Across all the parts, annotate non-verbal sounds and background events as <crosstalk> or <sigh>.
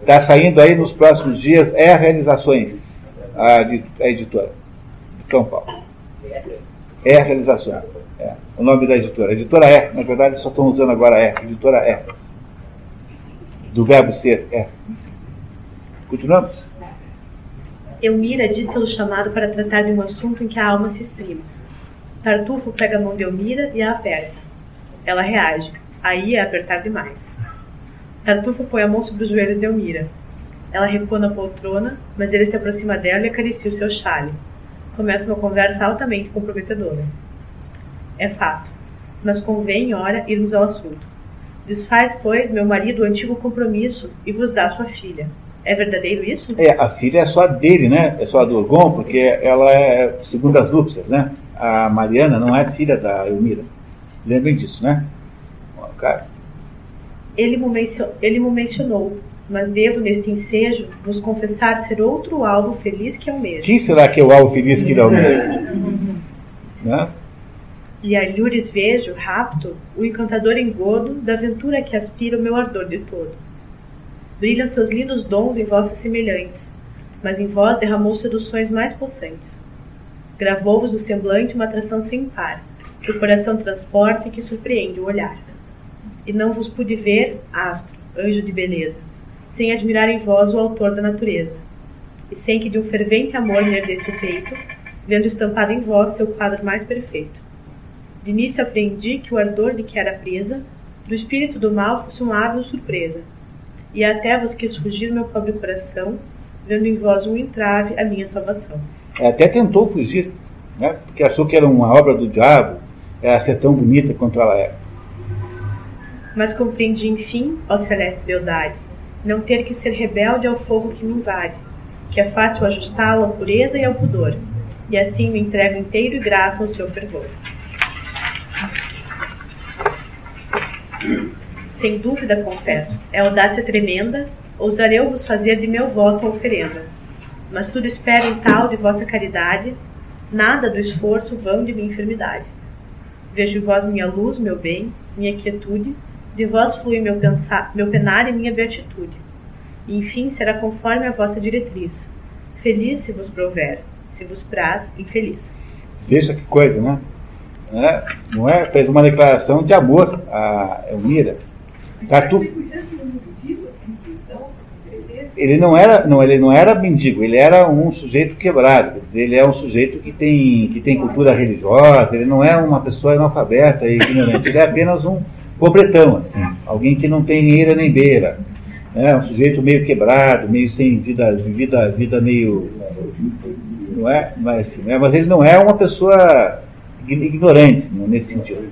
Está saindo aí nos próximos dias é Realizações, a, a editora de São Paulo. É Realizações. É, o nome da editora. Editora é, na verdade só estão usando agora é. Editora é. Do verbo ser, é. Continuamos? Elmira diz seu chamado para tratar de um assunto em que a alma se exprime. Tartufo pega a mão de Elmira e a aperta. Ela reage. Aí é apertar demais. Tartufo põe a mão sobre os joelhos de Elmira. Ela recua na poltrona, mas ele se aproxima dela e acaricia o seu chale. Começa uma conversa altamente comprometedora. É fato, mas convém, ora, irmos ao assunto. Desfaz, pois, meu marido o antigo compromisso e vos dá sua filha. É verdadeiro isso? É, a filha é só dele, né? É só do Orgon, porque ela é segundo as núpcias, né? A Mariana não é filha da Elmira. Lembrem disso, né? Cara. Ele me, mencionou, ele me mencionou, mas devo, neste ensejo, nos confessar ser outro alvo feliz que é o mesmo. Quem será que é o alvo feliz que é o mesmo? né? E a Lures vejo, rapto, o encantador engodo da aventura que aspira o meu ardor de todo Brilham seus lindos dons em vossas semelhantes, mas em vós derramou seduções mais possantes. Gravou-vos no semblante uma atração sem par, que o coração transporta e que surpreende o olhar. E não vos pude ver, astro, anjo de beleza, sem admirar em vós o autor da natureza, e sem que de um fervente amor me ardesse o peito, vendo estampado em vós seu quadro mais perfeito. De início aprendi que o ardor de que era presa, do espírito do mal fosse um hábil surpresa, e até vos quis fugir meu pobre coração, vendo em vós um entrave à minha salvação. É, até tentou fugir, né? porque achou que era uma obra do diabo, era ser tão bonita quanto ela é. Mas compreendi, enfim, ó celeste beldade, não ter que ser rebelde ao fogo que me invade, que é fácil ajustá-lo à pureza e ao pudor, e assim me entrego inteiro e grato ao seu fervor. Sem dúvida, confesso, é audácia tremenda, ousarei vos fazer de meu voto a oferenda. Mas tudo espero em tal de vossa caridade, nada do esforço vão de minha enfermidade. Vejo em vós minha luz, meu bem, minha quietude, de vós flui meu, pensar, meu penar e minha beatitude. E, enfim, será conforme a vossa diretriz. Feliz se vos prover, se vos praz, infeliz. Veja que coisa, né? É, não é? Fez uma declaração de amor a Elmira Tartufo. Ele não era, não, ele não era mendigo, ele era um sujeito quebrado. Dizer, ele é um sujeito que tem, que tem cultura religiosa. Ele não é uma pessoa analfabeta e ignorante. Ele é apenas um pobretão, assim, alguém que não tem eira nem beira. É um sujeito meio quebrado, meio sem vida, vida, vida meio, não é, mas, assim, né? mas ele não é uma pessoa ignorante né, nesse sentido.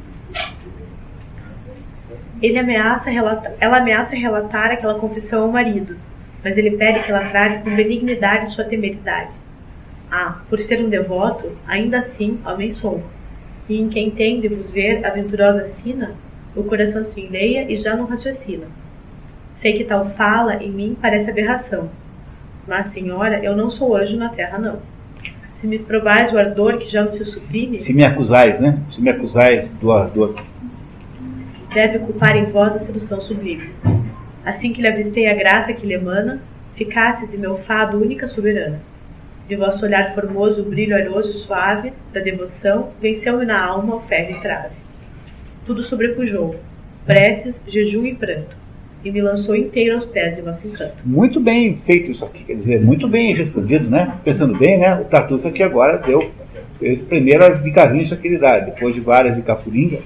Ele ameaça relatar, ela ameaça relatar aquela confissão ao marido, mas ele pede que ela trate com benignidade sua temeridade. Ah, por ser um devoto, ainda assim homem sou. E em quem tem de vos ver aventurosa sina, o coração se enleia e já não raciocina. Sei que tal fala em mim parece aberração, mas, senhora, eu não sou anjo na terra, não. Se me exprobais o ardor que já não se suprime... Se me acusais, né? Se me acusais do ardor deve ocupar em vós a sedução sublime. Assim que lhe avistei a graça que lhe emana, ficasse de meu fado única soberana. De vosso olhar formoso, o brilho airoso e suave da devoção, venceu-me na alma o ferro e trave. Tudo sobrepujou, preces, jejum e pranto, e me lançou inteiro aos pés de vosso encanto. Muito bem feito isso aqui, quer dizer, muito bem respondido, né? Pensando bem, né? O Tartufo aqui agora deu fez primeiro de Garrincha que ele dá, depois de várias de Cafuringa,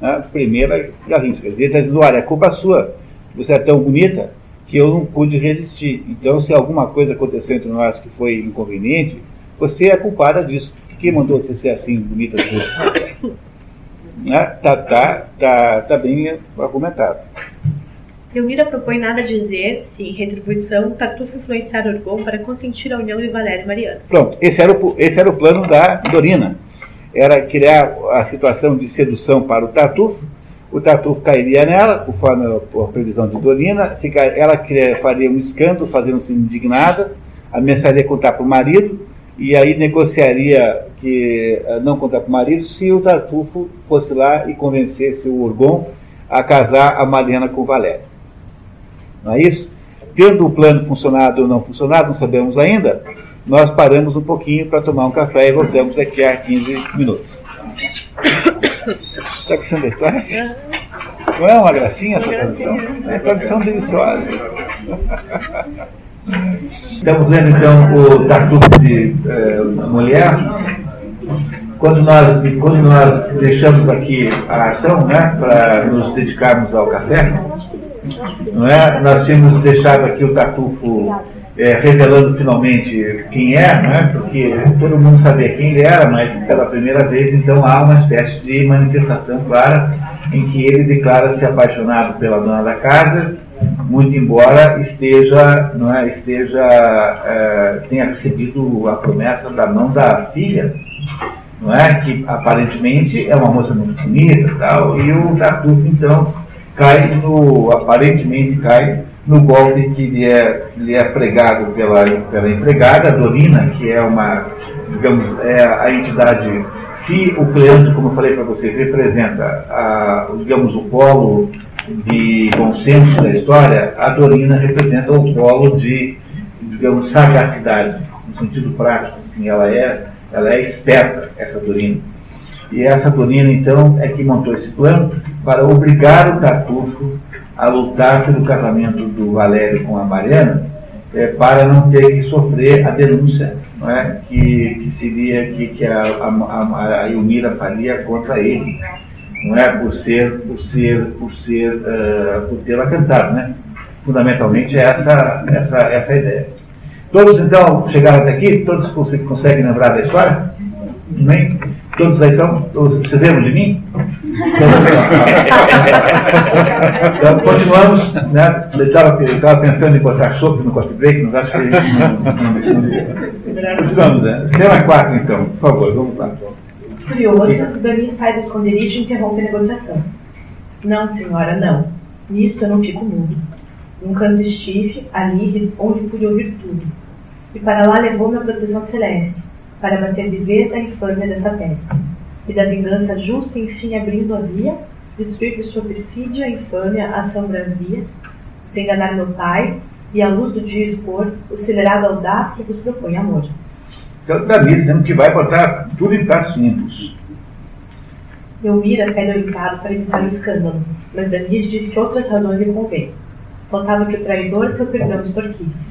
a primeira Garrincha. Quer dizer, está dizendo, olha, a culpa é sua. Você é tão bonita que eu não pude resistir. Então, se alguma coisa aconteceu entre nós que foi inconveniente, você é culpada disso. Quem mandou você ser assim, bonita? Né? tá, tá, tá, tá bem argumentado. Elmira propõe nada a dizer se, em retribuição, Tartufo influenciar Orgon para consentir a união de Valéria e Mariana. Pronto, esse era o, esse era o plano da Dorina era criar a situação de sedução para o Tartufo. O Tartufo cairia nela, conforme a previsão de Dorina. Ficar, ela faria um escândalo, fazendo-se indignada, ameaçaria contar para o marido, e aí negociaria que eh, não contar para o marido se o Tartufo fosse lá e convencesse o Urgon a casar a Mariana com o Valério. Não é isso? tendo o plano funcionado ou não funcionado, não sabemos ainda, nós paramos um pouquinho para tomar um café e voltamos daqui a 15 minutos. Está <coughs> gostando da história? Não é uma gracinha essa tradução? É uma tradução deliciosa. <laughs> Estamos vendo então o Tartufo de é, Mulher. Quando nós, quando nós deixamos aqui a ação né, para nos dedicarmos ao café, não é? nós tínhamos deixado aqui o Tartufo é, revelando finalmente quem é, né? porque todo mundo sabia quem ele era, mas pela primeira vez então há uma espécie de manifestação clara em que ele declara-se apaixonado pela dona da casa, muito embora esteja, não é, esteja é, tenha recebido a promessa da mão da filha, não é, que aparentemente é uma moça muito bonita, tal, e o Tartufo então cai no aparentemente cai no golpe que lhe é, lhe é pregado pela, pela empregada, Dorina, que é uma, digamos, é a entidade, se o Cleandro, como eu falei para vocês, representa, a, digamos, o polo de bom senso da história, a Dorina representa o polo de, digamos, sagacidade, no sentido prático, assim, ela é, ela é esperta, essa Dorina. E essa Dorina, então, é que montou esse plano para obrigar o Tartufo a lutar pelo casamento do Valério com a Mariana é, para não ter que sofrer a denúncia é? que, que seria que, que a, a, a Ilmira faria contra ele não é por ser por ser por ser uh, por tê-la cantado né fundamentalmente é essa essa essa ideia todos então chegaram até aqui todos conseguem lembrar da história Amém? Todos aí estão? Vocês lembram de mim? <laughs> então, continuamos. Né? Eu estava pensando em botar chope no coffee break, mas acho que Continuamos. Né? Cena 4, então. Por favor, vamos lá. Curioso, Dani sai do esconderijo e interrompe a negociação. Não, senhora, não. Nisto eu não fico mudo. Num canto estive, ali, onde pude ouvir tudo. E para lá levou-me a proteção celeste para bater de vez a infâmia dessa peste, e da vingança justa enfim abrindo a via, destruir de sua perfídia a infâmia a sombravia, se enganar meu pai, e à luz do dia expor o acelerado audaz que vos propõe amor. Então, Davi dizendo que vai botar tudo em pratos limpos. Elmira pede orientado para evitar o escândalo, mas Danis diz que outras razões lhe convêm. Faltava que o traidor seu perdão extorquisse.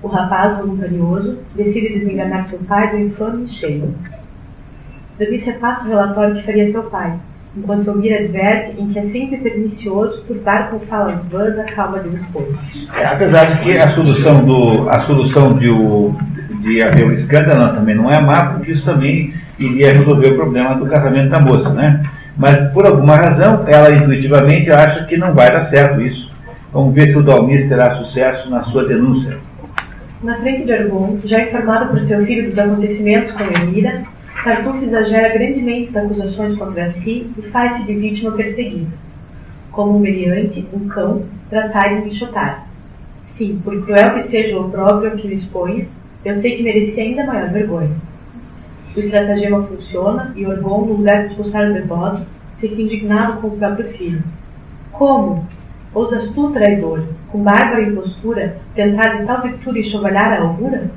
O rapaz, voluntarioso, decide desenganar seu pai do infame cheio. Davi repassa o relatório que faria seu pai, enquanto Elmira adverte em que é sempre pernicioso turbar com falas vãs a calma de um esposo. É, apesar de que a solução, do, a solução de, o, de haver o escândalo também não é porque isso também iria resolver o problema do casamento da moça, né? Mas por alguma razão, ela intuitivamente acha que não vai dar certo isso. Vamos ver se o Dalmis terá sucesso na sua denúncia. Na frente de Argon, já informado por seu filho dos acontecimentos com Emira, Tartufo exagera grandemente as acusações contra si e faz-se de vítima perseguida. Como um meliante, um cão, tratar e enxotar. Sim, por cruel que seja o próprio que o exponha, eu sei que merecia ainda maior vergonha. O estratagema funciona e Orgon, no lugar de expulsar o devoto, fica indignado com o próprio filho. Como? Ousas tu, traidor, com bárbara impostura, tentar de tal virtude enxovalhar a alvura?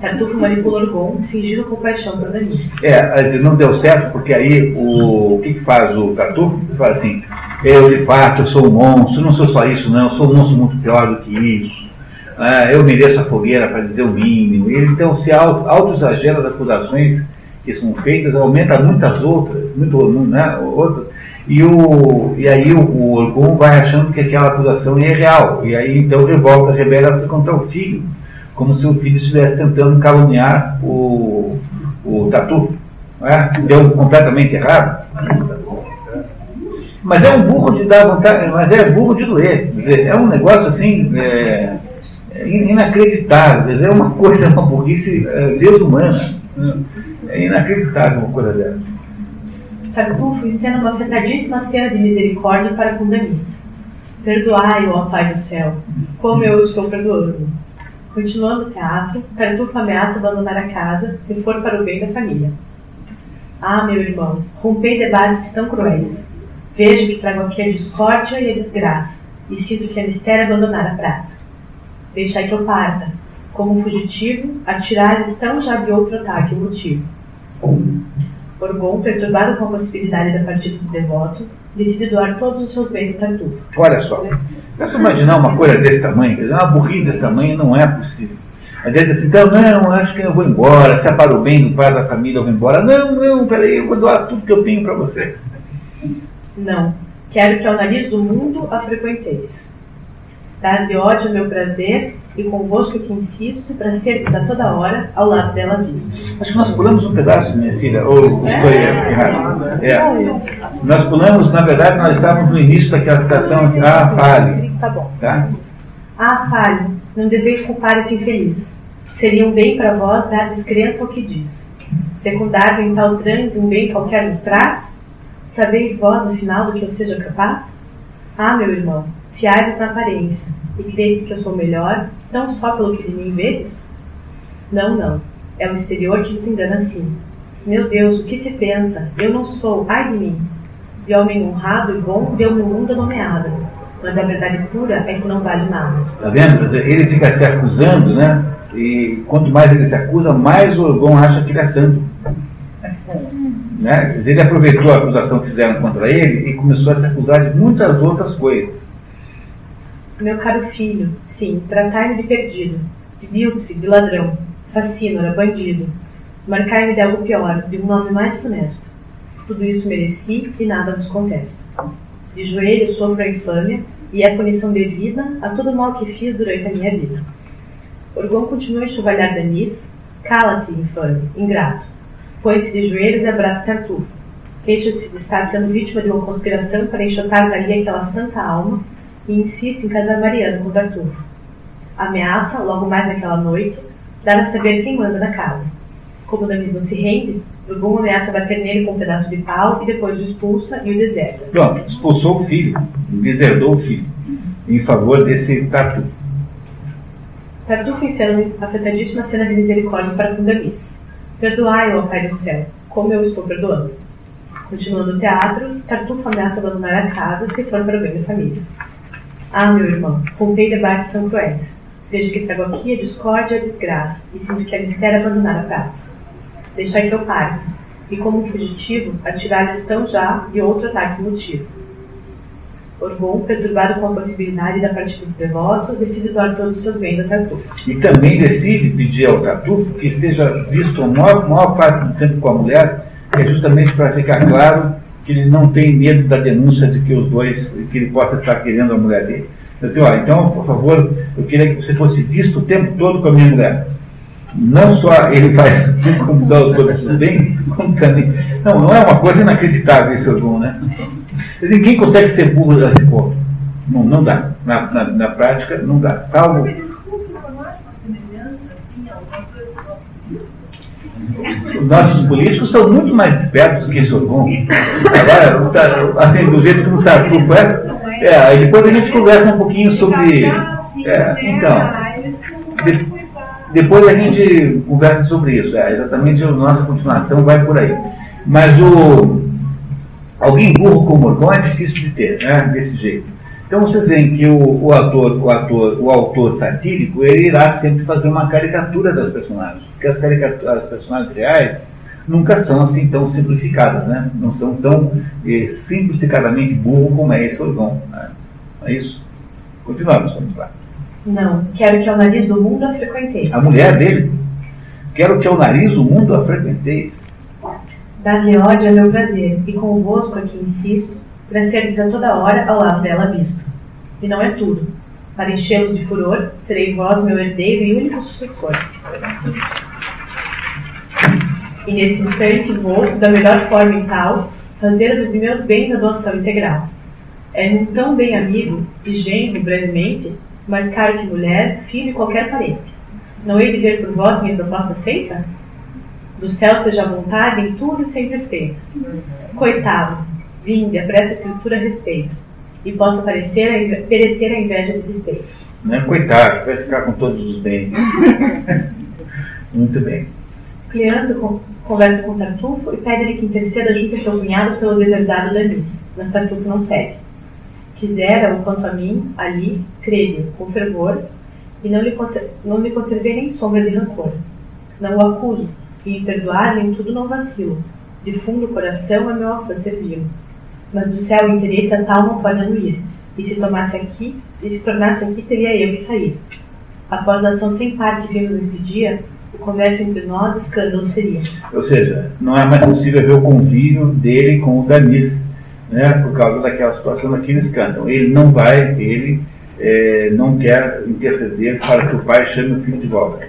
Tartufo manipula Orgon, fingindo compaixão por Danice. É, não deu certo, porque aí o, o que, que faz o Tartufo? Ele fala assim, eu de fato eu sou um monstro, não sou só isso não, eu sou um monstro muito pior do que isso. Ah, eu mereço a fogueira para dizer o mínimo. Ele então se auto-exagera das acusações que são feitas, aumenta muitas outras, muito, né, outras, e, o, e aí o, o vai achando que aquela acusação é real. E aí então revolta, rebela-se contra o filho, como se o filho estivesse tentando caluniar o, o Tatu. É? Deu completamente errado. Mas é um burro de dar vontade, mas é burro de doer. Quer dizer, é um negócio assim é, é inacreditável. Quer dizer, é uma coisa, uma burrice é, desumana. É inacreditável uma coisa dessa. Tartufo encena uma afetadíssima cena de misericórdia para com Danis. Perdoai, ó Pai do céu, como eu estou perdoando. Continuando o teatro, Tartufo ameaça abandonar a casa se for para o bem da família. Ah, meu irmão, rompei debates tão cruéis. Vejo que trago aqui a discórdia e a desgraça, e sinto que é mistério abandonar a praça. Deixai que eu parta. Como fugitivo, atirares tão já de outro ataque motivo. Orgon, perturbado com a possibilidade da partida do devoto, decide doar todos os seus bens a Tartufo. Olha só, para imaginar uma coisa desse tamanho? Quer dizer, uma burrice desse tamanho não é possível. A gente diz assim, então, não, acho que eu vou embora, se para o bem do pai da família, eu vou embora. Não, não, peraí, eu vou doar tudo que eu tenho para você. Não, quero que ao nariz do mundo a frequenteis. De ódio ao meu prazer e convosco que insisto para seres a toda hora ao lado dela visto. Acho que nós pulamos um pedaço, minha filha, ou estou É. errado. É. Nós pulamos, na verdade, nós estávamos no início daquela citação, assim, ah, fale. Tá bom. Tá? Ah, fale, não deveis culpar esse infeliz. Seria um bem para vós dar descrença ao que diz. Secundário em tal transe um bem qualquer nos traz? Sabeis vós, afinal, do que eu seja capaz? Ah, meu irmão, fiai-vos na aparência, e credes que eu sou melhor, não só pelo que de mim vedes? Não, não, é o exterior que vos engana assim. Meu Deus, o que se pensa? Eu não sou, ai de mim. De homem honrado e bom, deu-me o mundo nomeado. Mas a verdade pura é que não vale nada. Tá vendo? Ele fica se acusando, né? E quanto mais ele se acusa, mais o Orgon acha que ele é santo. Né? Quer dizer, Ele aproveitou a acusação que fizeram contra ele e começou a se acusar de muitas outras coisas. Meu caro filho, sim, tratai-me de perdido, de biltre, de ladrão, facínora, bandido. Marcai-me de algo pior, de um nome mais que honesto. Tudo isso mereci e nada vos contesto. De joelhos sofro a infâmia e a punição devida a todo mal que fiz durante a minha vida. Orgon continua a enxovalhar Danis. Cala-te, infame, ingrato. Põe-se de joelhos e abraça Tartufo. Queixa-se de estar sendo vítima de uma conspiração para enxotar dali aquela santa alma e insiste em casar Mariana com Tartufo. Ameaça, logo mais naquela noite, dar a saber quem manda na casa. Como Danis não se rende, Orgon ameaça bater nele com um pedaço de pau e depois o expulsa e o deserta. Pronto, expulsou o filho, deserdou o filho, em favor desse tatu. Tartufo encena uma afetadíssima cena de misericórdia para com Danis. Perdoai, ó Pai do céu, como eu estou perdoando. Continuando o teatro, Tartufo ameaça abandonar a casa se for para o bem da família. Ah, meu irmão, contei debates tão cruéis. Vejo que trago aqui a discórdia e a desgraça, e sinto que eles querem abandonar a praça. Deixai que eu pare, e como um fugitivo, atirar-lhes tão já de outro ataque motivo. Orgon, perturbado com a possibilidade da partida do devoto, decide doar todos os seus bens a Tartufo. E também decide pedir ao Tartufo que seja visto a maior, maior parte do tempo com a mulher, que é justamente para ficar claro que ele não tem medo da denúncia de que os dois, que ele possa estar querendo a mulher dele. Assim, ó, então, por favor, eu queria que você fosse visto o tempo todo com a minha mulher. Não só ele faz <laughs> como dá todos os bem, como também. Não, não é uma coisa inacreditável esse Orgon, né? Ninguém consegue ser burro desse ponto. Não, não dá. Na, na, na prática, não dá. Salvo. Os nossos políticos são muito mais espertos do que esse Orgon. Agora, assim, do jeito que o Tartufo é. É, depois a gente conversa um pouquinho sobre. É, então. de- depois a gente conversa sobre isso. É, exatamente a nossa continuação vai por aí. Mas o. Alguém burro como Orgon é difícil de ter, né? Desse jeito. Então vocês veem que o, o ator, o ator, o autor satírico, ele irá sempre fazer uma caricatura das personagens, porque as caricaturas, as personagens reais nunca são assim tão simplificadas, né? Não são tão eh, simplificadamente burro como é esse Orgon. Né? Não é isso? Continuamos, vamos lá. Não, quero que ao nariz do mundo a frequenteis. A mulher dele, quero que ao nariz o mundo a frequenteis. Dar-lhe ódio é meu prazer, e convosco aqui insisto, para seres a toda hora ao lado dela visto. E não é tudo. Para enchê-los de furor, serei vós meu herdeiro e único sucessor. E nesse instante vou, da melhor forma e tal, fazer-vos de meus bens a doação integral. É um tão bem amigo, e genro brevemente, mais caro que mulher, filho e qualquer parente. Não hei de ver por vós minha proposta aceita? Do céu seja a vontade em tudo sempre feita. Coitado, vinde, apresso a escritura a respeito, e possa parecer a perecer a inveja do despeito. Né? Coitado, vai ficar com todos os bens. <laughs> Muito bem. Cleanto con- conversa com Tartufo e pede-lhe que interceda junto a seu cunhado pelo deserdado Danis, mas Tartufo não cede. Quisera, o quanto a mim, ali, crede com fervor, e não lhe, não lhe conservei nem sombra de rancor. Não o acuso, e em perdoar nem tudo não vacilo. De fundo o coração é meu afã servi-lo. Mas do céu o interesse a tal não pode anuir, e se tomasse aqui, e se tornasse aqui, teria eu que sair. Após a ação sem par que vimos nesse dia, o comércio entre nós escândalo seria. Ou seja, não é mais possível ver o convívio dele com o Danis, né, por causa daquela situação daquele escândalo. Ele não vai, ele é, não quer interceder para que o pai chame o filho de volta.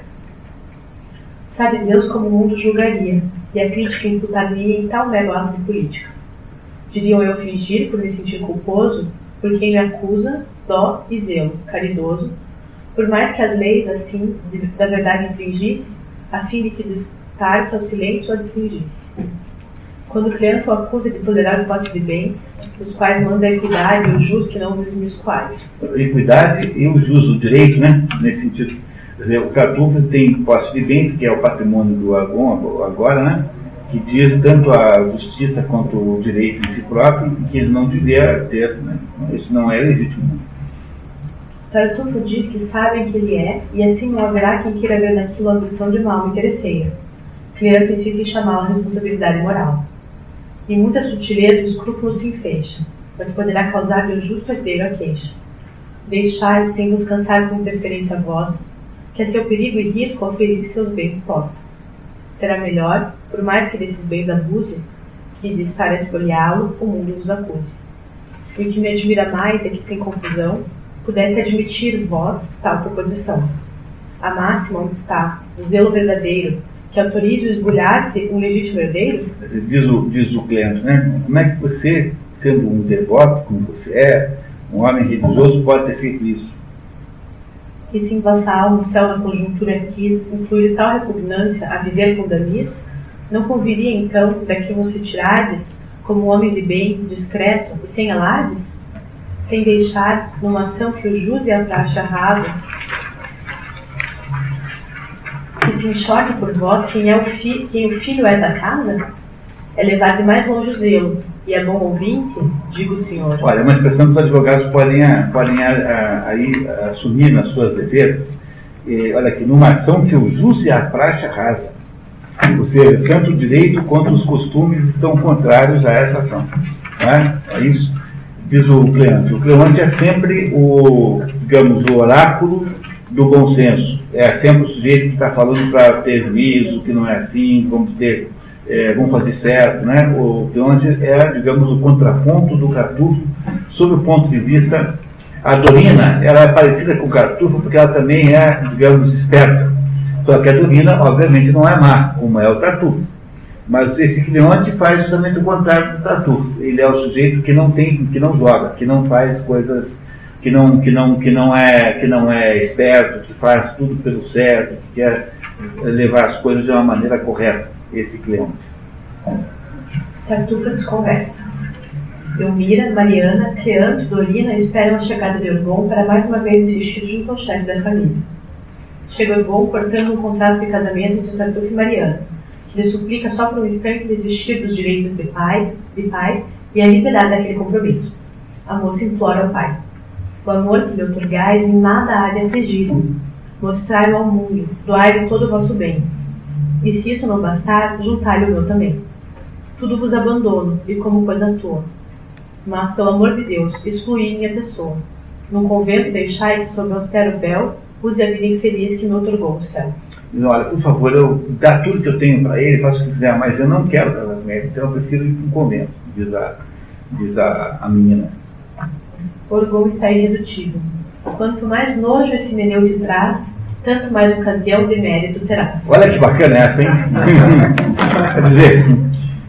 Sabe Deus como o mundo julgaria, e a crítica imputaria em tal mero ato de política. Diriam eu fingir por me sentir culposo, por quem me acusa, dó e zelo, caridoso, por mais que as leis, assim, da verdade infringisse, a fim de que destarte ao silêncio a infringisse. Quando o cliente o acusa de tolerar o posse de bens, os quais manda a equidade e o justo que não os quais. Equidade e o justo, o direito, né? Nesse sentido. Dizer, o Cartufo tem posse de bens, que é o patrimônio do Agon agora, né? Que diz tanto a justiça quanto o direito em si próprio, que ele não devia ter, né? Isso não é legítimo. Tartufo diz que sabem que ele é, e assim não haverá quem queira ver naquilo a ambição de uma alma interesseira. Cleanto insiste em chamá-la responsabilidade moral. Em muita sutileza o escrúpulo se enfecha, mas poderá causar de um justo herdeiro a queixa. Deixai, sem vos cansar com interferência vossa, que a seu perigo e risco oferir seus bens possa. Será melhor, por mais que desses bens abuse, que de estar a espoliá-lo, o mundo vos acuse. O que me admira mais é que, sem confusão, pudesse admitir vós tal proposição. A máxima onde está, o zelo verdadeiro, que autorize o esbulhar-se um legítimo herdeiro? Diz o, diz o né? Como é que você, sendo um devoto, como você é, um homem religioso, pode ter feito isso? E se em vossa alma o céu na conjuntura quis incluir tal repugnância a viver com Damis, não conviria então daqui vos retirades como um homem de bem, discreto e sem alardes? Sem deixar, numa ação que o jus e a praxe arrasa, que se enxote por vós quem, é o fi, quem o filho é da casa? É levar de mais longe o zelo, e é bom ouvinte, digo o senhor. Olha, é uma expressão que os advogados podem, podem a, a, aí assumir nas suas defesas. E, olha aqui, numa ação que o jus e a praxe arrasa. Ou seja, tanto o direito quanto os costumes estão contrários a essa ação. Não é? é isso? Diz o Cleante. O Cleante é sempre o, digamos, o oráculo do bom senso. É sempre o sujeito que está falando para ter juízo, que não é assim, vamos ter, é, vamos fazer certo, né? O Cleante é, digamos, o contraponto do Cartufo, sob o ponto de vista a Dorina, ela é parecida com o Cartufo porque ela também é, digamos, esperta. Só que a Dorina, obviamente, não é má, como é o Tartufo. Mas esse Cleonte faz justamente o contrário do Tartufo. Ele é o sujeito que não tem, que não joga, que não faz coisas, que não, que não, que não é, que não é esperto, que faz tudo pelo certo, que quer levar as coisas de uma maneira correta. Esse Cleonte. Tartufo desconversa. Elmira, Mariana, Cleante, Dorina esperam a chegada de Orgon para mais uma vez insistir junto ao chefe da família. Chega Orgon cortando um contrato de casamento entre Tartufo e Mariana lhe suplica só por um instante desistir dos direitos de, pais, de pai e a liberar daquele compromisso. A moça implora ao pai: O amor que lhe otorgais em nada há de afligir. Mostrai-o ao mundo, doai-lhe todo o vosso bem. E se isso não bastar, juntai-lhe o meu também. Tudo vos abandono, e como coisa tua. Mas, pelo amor de Deus, excluí minha pessoa. Num convento deixai que, sob austero véu, use a vida infeliz que me otorgou o céu dizendo, olha, por favor, eu dá tudo que eu tenho para ele, faça o que quiser, mas eu não quero casar com ele, então eu prefiro ir para um convento, diz a, diz a, a menina. Orgulho está irredutível. Quanto mais nojo esse meneu te traz, tanto mais ocasião de mérito terás. Olha que bacana essa, hein? <laughs> Quer dizer,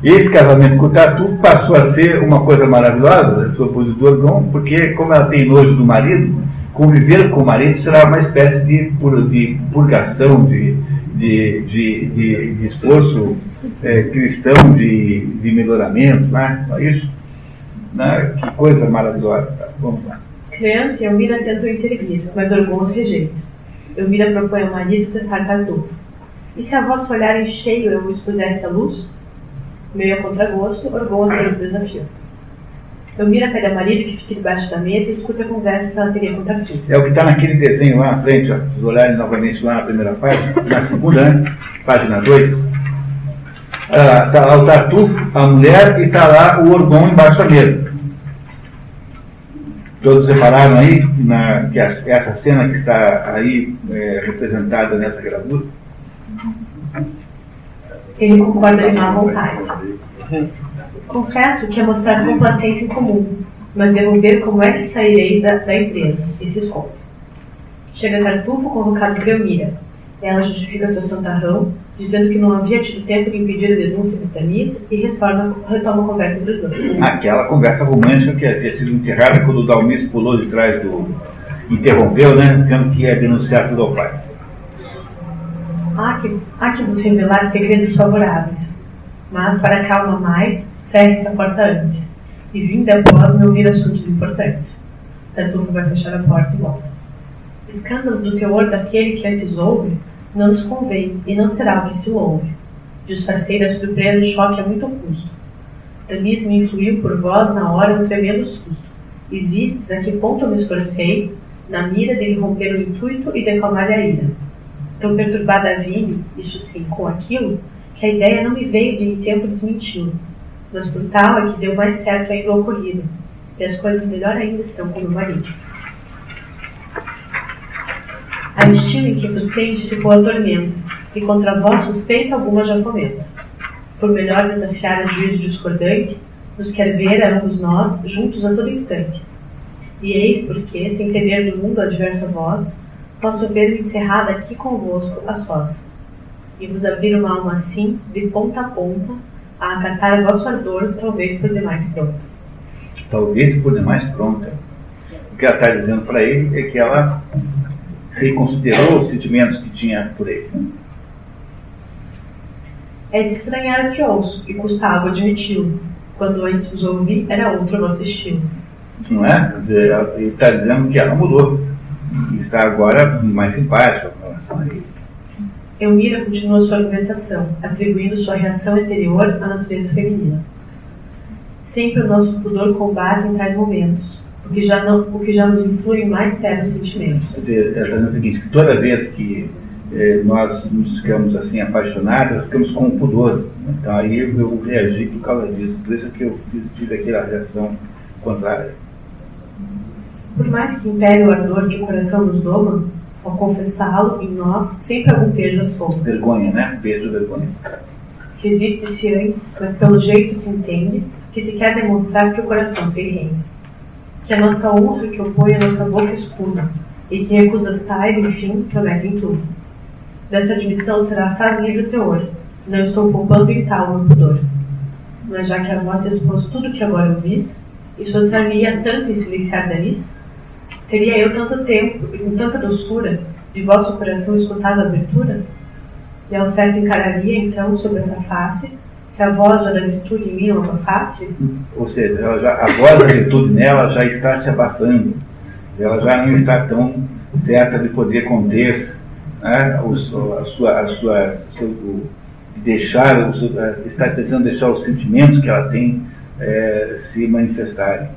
esse casamento com o Tatu passou a ser uma coisa maravilhosa, do do Orgão, porque como ela tem nojo do marido, conviver com o marido será uma espécie de, de purgação, de, de, de, de esforço é, cristão de, de melhoramento, né? É isso, né? Que coisa maravilhosa. Tá? Vamos lá. Criança, Elmira tentou intervir, mas Orgons rejeita. Elmira propõe ao marido testar Tartufo. E se a vosso olhar em cheio eu expusesse à luz? Meio a contragosto, Orgon aceita o desafio. Elmira pega a marido que fica debaixo da mesa e escuta a conversa que ela teria com Tartufo. É o que está naquele desenho lá na frente, ó. Se olharem novamente lá na primeira página, na segunda, né? Página 2. Está lá o Tartufo, a mulher, e está lá o Orgon embaixo da mesa. Todos repararam aí na, que essa cena que está aí é, representada nessa gravura? Ele concorda de má vontade. Confesso que é mostrar complacência em comum, mas devo ver como é que sairei da, da empresa, e se esconde. Chega Tartufo convocado por Elmira. Ela justifica seu santarrão, dizendo que não havia tido tempo de impedir a denúncia de Tanis e retorna, retoma a conversa entre os dois. Aquela conversa romântica que havia sido enterrada quando o Dalmis pulou de trás do. interrompeu, né? Dizendo que ia denunciar tudo ao pai. Há que, há que vos revelar segredos favoráveis. Mas, para calma mais, cerre-se a porta antes. E vinde após me ouvir assuntos importantes. Tartufo vai fechar a porta e volta. Escândalo do teor daquele que antes ouve, não nos convém, e não será o que se louve. Disfarcei da surpresa e choque a muito custo. Tamis me influiu por vós na hora um tremendo susto. E vistes a que ponto me esforcei, na mira de romper o intuito e declamar a ira tão perturbada vi-me, isso sim, com aquilo, que a ideia não me veio de em tempo desmenti-lo. Mas por tal é que deu mais certo ainda o ocorrido, e as coisas melhor ainda estão com o marido. A estima em que vos se for a tormento, e contra vós suspeita alguma já fomento. Por melhor desafiar a juízo discordante, nos quer ver ambos nós juntos a todo instante. E eis porque, sem temer do mundo adverso a vós, posso ver-me encerrada aqui convosco a sós, e vos abrir uma alma assim, de ponta a ponta, a acatar vosso ardor, talvez por demais pronta. Talvez por demais pronta. O que ela está dizendo para ele é que ela reconsiderou os sentimentos que tinha por ele. É de estranhar o que ouço, e custava admiti-lo. Quando antes os ouvi, era outro nosso estilo. Não é? Quer dizer, ele está dizendo que ela mudou e está agora mais simpática com relação a ele. Elmira continua sua argumentação, atribuindo sua reação anterior à natureza feminina. Sempre o nosso pudor combate em tais momentos, o que já, não, o que já nos influi mais ternos sentimentos. Quer dizer, ela está dizendo o seguinte, que toda vez que eh, nós nos ficamos assim apaixonados, ficamos com pudor. Então aí eu, eu reagi por causa disso, por isso que eu tive aquela reação contrária. Por mais que impere o ardor que o coração nos doma, ao confessá-lo, em nós sempre algum peso assombra. Vergonha, né? Peso, vergonha. Resiste-se antes, mas pelo jeito se entende que se quer demonstrar que o coração se rende. Que a nossa honra que opõe a nossa boca escuda, e que recusas tais, enfim, prometem tudo. Desta admissão será livre o teor, não estou poupando em tal o meu pudor. Mas já que a voz expôs tudo que agora ouvis, esforçar-me-ia tanto em silenciar Danis, Teria eu tanto tempo e com tanta doçura de vosso coração escutado a abertura? E a oferta encararia então sobre essa face, se a voz já da virtude em mim não face? Ou seja, já, a voz da virtude nela já está se abafando, ela já não está tão certa de poder conter né, o, a sua, a sua, seu, deixar, o seu, está tentando deixar os sentimentos que ela tem é, se manifestarem.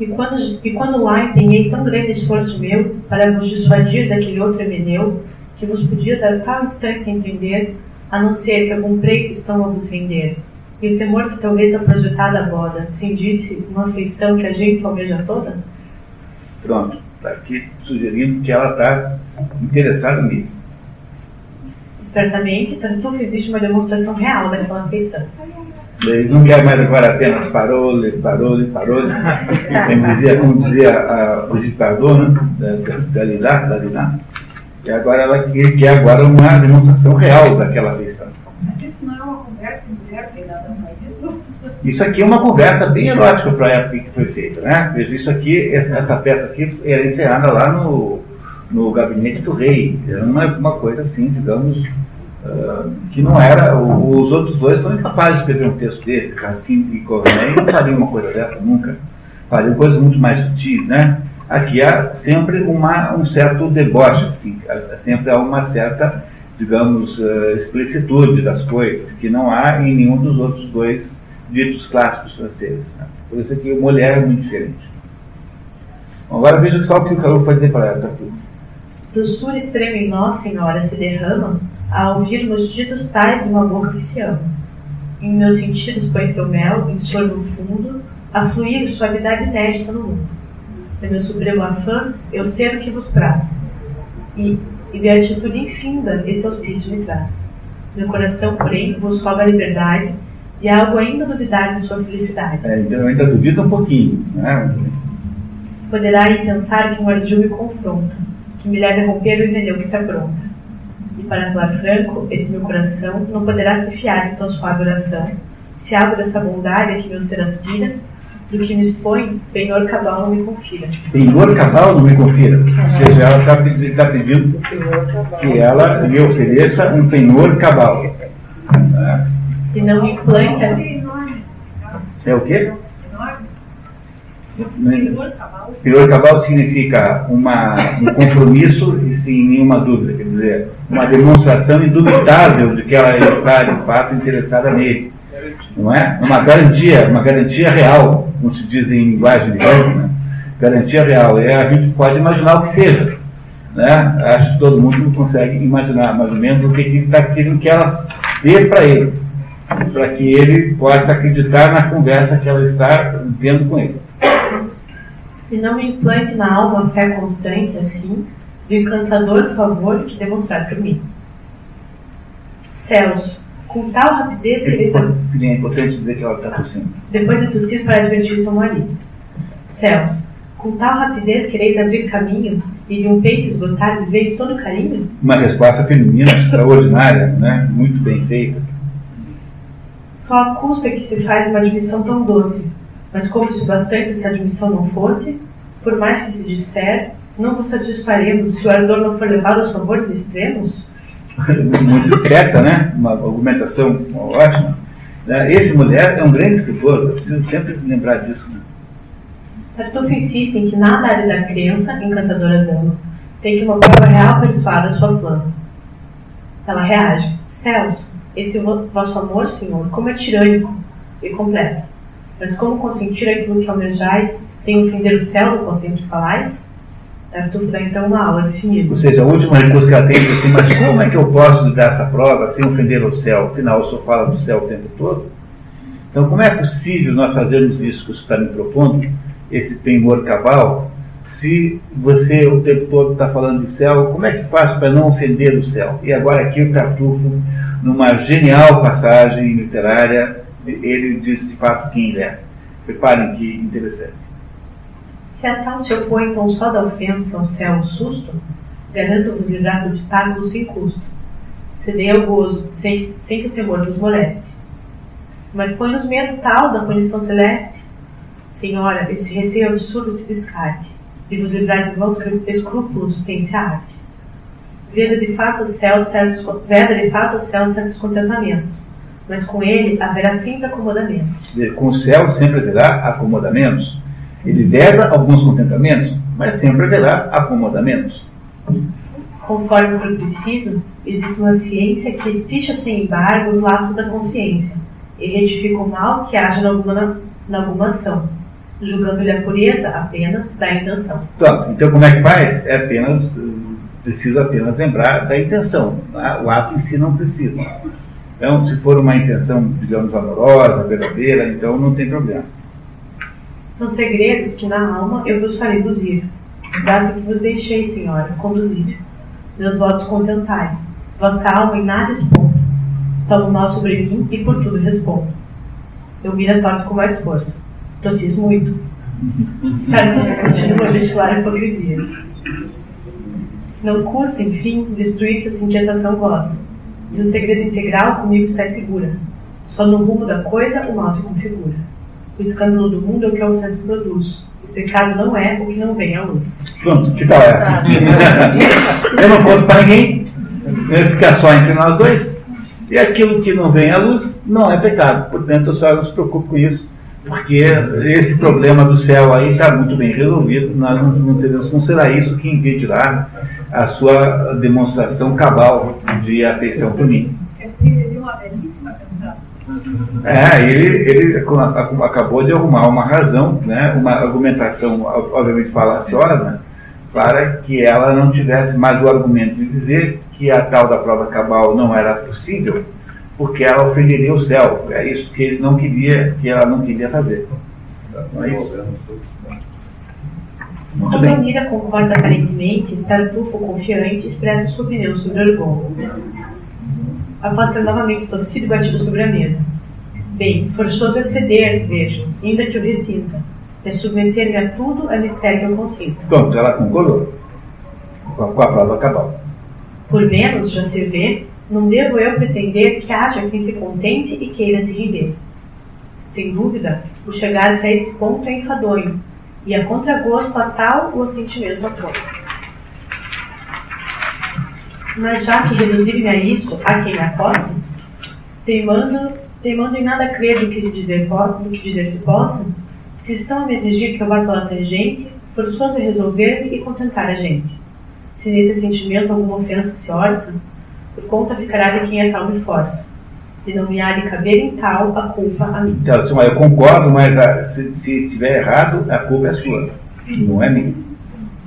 E quando, e quando lá empenhei tão grande esforço meu para vos dissuadir daquele outro Emeneu, que vos podia dar tal instância a entender, a não ser que algum preito estão a vos render, e o temor que talvez a projetada boda cindisse uma afeição que a gente almeja toda? Pronto, está aqui sugerindo que ela está interessada nele. Espertamente, Tartufo existe uma demonstração real daquela afeição. Ele não quer mais agora apenas parole, parole, parole. Como dizia, como dizia a, o ditador né. E agora ela quer, quer agora uma demonstração real daquela afeição. Isso não é uma conversa mulher isso? Isso aqui é uma conversa bem erótica para a época que foi feita, né? Veja, isso aqui, essa, essa peça aqui era encerrada lá no, no gabinete do rei. Era uma, uma coisa assim, digamos, Uh, que não era. O, os outros dois são incapazes de escrever um texto desse, Cassim e Corneille não fariam uma coisa dessa nunca. Fariam coisas muito mais sutis, né? Aqui há sempre uma, um certo deboche, assim, sempre há uma certa, digamos, uh, explicitude das coisas, que não há em nenhum dos outros dois ditos clássicos franceses. Né? Por isso que mulher é muito diferente. Bom, agora veja só o que o Carol vai dizer para ela. Tá do sul extremo em nós, Senhora, se derrama a ouvirmos ditos tais de uma boca que se ama. Em meus sentidos põe seu mel, em sorvo fundo, a fluir suavidade inédita no mundo. De meu supremo afãs, eu sei o que vos praze. E, e beatitude infinda esse auspício me traz. Meu coração, porém, vos roga a liberdade de algo ainda duvidar de sua felicidade. É, então eu ainda duvido um pouquinho, né? Poderá aí pensar que um ardil me confronta, que me leve a romper o pneu que se apronta. Para falar franco, esse meu coração não poderá se fiar em tão suave oração, se algo dessa bondade a que meu ser aspira, do que me expõe, penhor cabal não me confira. Penhor cabal não me confira. Ou seja, ela está pedindo, tá pedindo que ela me ofereça um penhor cabal. E não me implante. É o quê? Penhor cabal significa uma, um compromisso e sem nenhuma dúvida, quer dizer, uma demonstração indubitável de que ela está de fato interessada nele não é? Uma garantia, uma garantia real, como se diz em linguagem de banco, né? Garantia real. E a gente pode imaginar o que seja. Né? Acho que todo mundo consegue imaginar mais ou menos o que está querendo que ela dê para ele, para que ele possa acreditar na conversa que ela está tendo com ele. E não me implante na alma fé constante assim, do encantador favor que demonstrar por mim. Céus, com tal rapidez que ele. É importante dizer que ela está tossindo. Depois de tossir para advertir seu marido. Céus, com tal rapidez quereis abrir caminho e de um peito esgotar de vez todo o carinho? Uma resposta feminina extraordinária, né? muito bem feita. Só a custo é que se faz uma admissão tão doce, mas como se bastante se a admissão não fosse, por mais que se disser, não vos satisfaremos se o ardor não for levado aos favores extremos? <laughs> muito discreta, né? uma argumentação ótima. Né? Esse mulher é um grande escritor, eu preciso sempre lembrar disso. Né? Tartufo insiste em que nada de dar crença, encantadora dama, sem que uma prova real persuada sua flama. Ela reage: Céus, esse vosso amor, Senhor, como é tirânico e completo. Mas como consentir aquilo que almejais, sem ofender o céu do qual sempre falais? Arthur dá então uma aula de cinismo. Ou seja, o último recurso que ela tem é assim, mas como é que eu posso dar essa prova sem ofender o céu? Afinal, o senhor fala do céu o tempo todo. Então, como é possível nós fazermos isso que senhor está me propondo, esse temor cabal, se você o tempo todo está falando de céu, como é que faz para não ofender o céu? E agora aqui o Tartufo, numa genial passagem literária, ele diz de fato quem ele é. Preparem que interessante. Se a tal se opõe tão só da ofensa ao céu o susto, garanto-vos livrar do obstáculo sem custo. Cedei ao gozo, sem, sem que o temor vos moleste. Mas põe-nos medo tal da punição celeste. Senhora, esse receio absurdo se descarte, de vos livrar de vãos escrúpulos tem-se a arte. Veda de fato o céu certos, veda de fato o céu certos contentamentos, mas com ele haverá sempre acomodamentos. Com o céu sempre haverá acomodamentos? Ele veda alguns contentamentos, mas sempre haverá acomodamentos. Conforme for preciso, existe uma ciência que espicha sem embargo os laços da consciência e retifica o mal que haja na alguma, na alguma ação, julgando-lhe a pureza apenas da intenção. Pronto, então como é que faz? É apenas, preciso apenas lembrar da intenção. Tá? O ato em si não precisa. Então, se for uma intenção, digamos, amorosa, verdadeira, então não tem problema. São segredos que na alma eu vos farei luzir. Basta que vos deixei, Senhora, conduzir. Meus votos contentais. Vossa alma em nada espondo. Tomo mal sobre mim e por tudo respondo. Eu miro a tosse com mais força. Tossis muito. Continua a destilar hipocrisias. Não custa, enfim, destruir-se essa inquietação vossa. De um segredo integral comigo está segura. Só no rumo da coisa o mal se configura. O escândalo do mundo é o que a ofensa produz. O pecado não é o que não vem à luz. Pronto, que tal essa? <laughs> eu não conto para ninguém, eu ficar só entre nós dois. E aquilo que não vem à luz não é pecado. Portanto, a senhora não se preocupe com isso, porque esse problema do céu aí está muito bem resolvido. Nós não, não, teremos, não será isso que impedirá a sua demonstração cabal de afeição por mim. É de uma belíssima. É, ele, ele acabou de arrumar uma razão, né, uma argumentação, obviamente falaciosa, para que ela não tivesse mais o argumento de dizer que a tal da prova cabal não era possível, porque ela ofenderia o céu. É isso que ele não queria, que ela não queria fazer. Não é isso? Quando a Mira concorda aparentemente, Tartufo, confiante, expressa sua opinião sobre Orgon. Ter novamente tossido e batido sobre a mesa. Bem, forçoso é ceder, vejo, ainda que eu ressinta. É submeter-me a tudo a mistério que eu consinto. Pronto, ela concordou com a, com a prova cabal. Por menos, já se vê, não devo eu pretender que haja quem se contente e queira se render. Sem dúvida, o chegar-se a esse ponto é enfadonho, e a contragosto a tal o assentimento apoia. Mas já que reduzir-me a isso, a quem me acosse, teimando, teimando em nada crer do que, dizer, do que dizer se possa, se estão a me exigir que eu vá pela tangente, forçoso resolver-me e contentar a gente. Se nesse sentimento alguma ofensa se orça, por conta ficará de quem é tal me força e não me há de caber em tal a culpa a mim. Então, assim, eu concordo, mas a, ah, se, se, estiver errado, a culpa é sua, não é minha.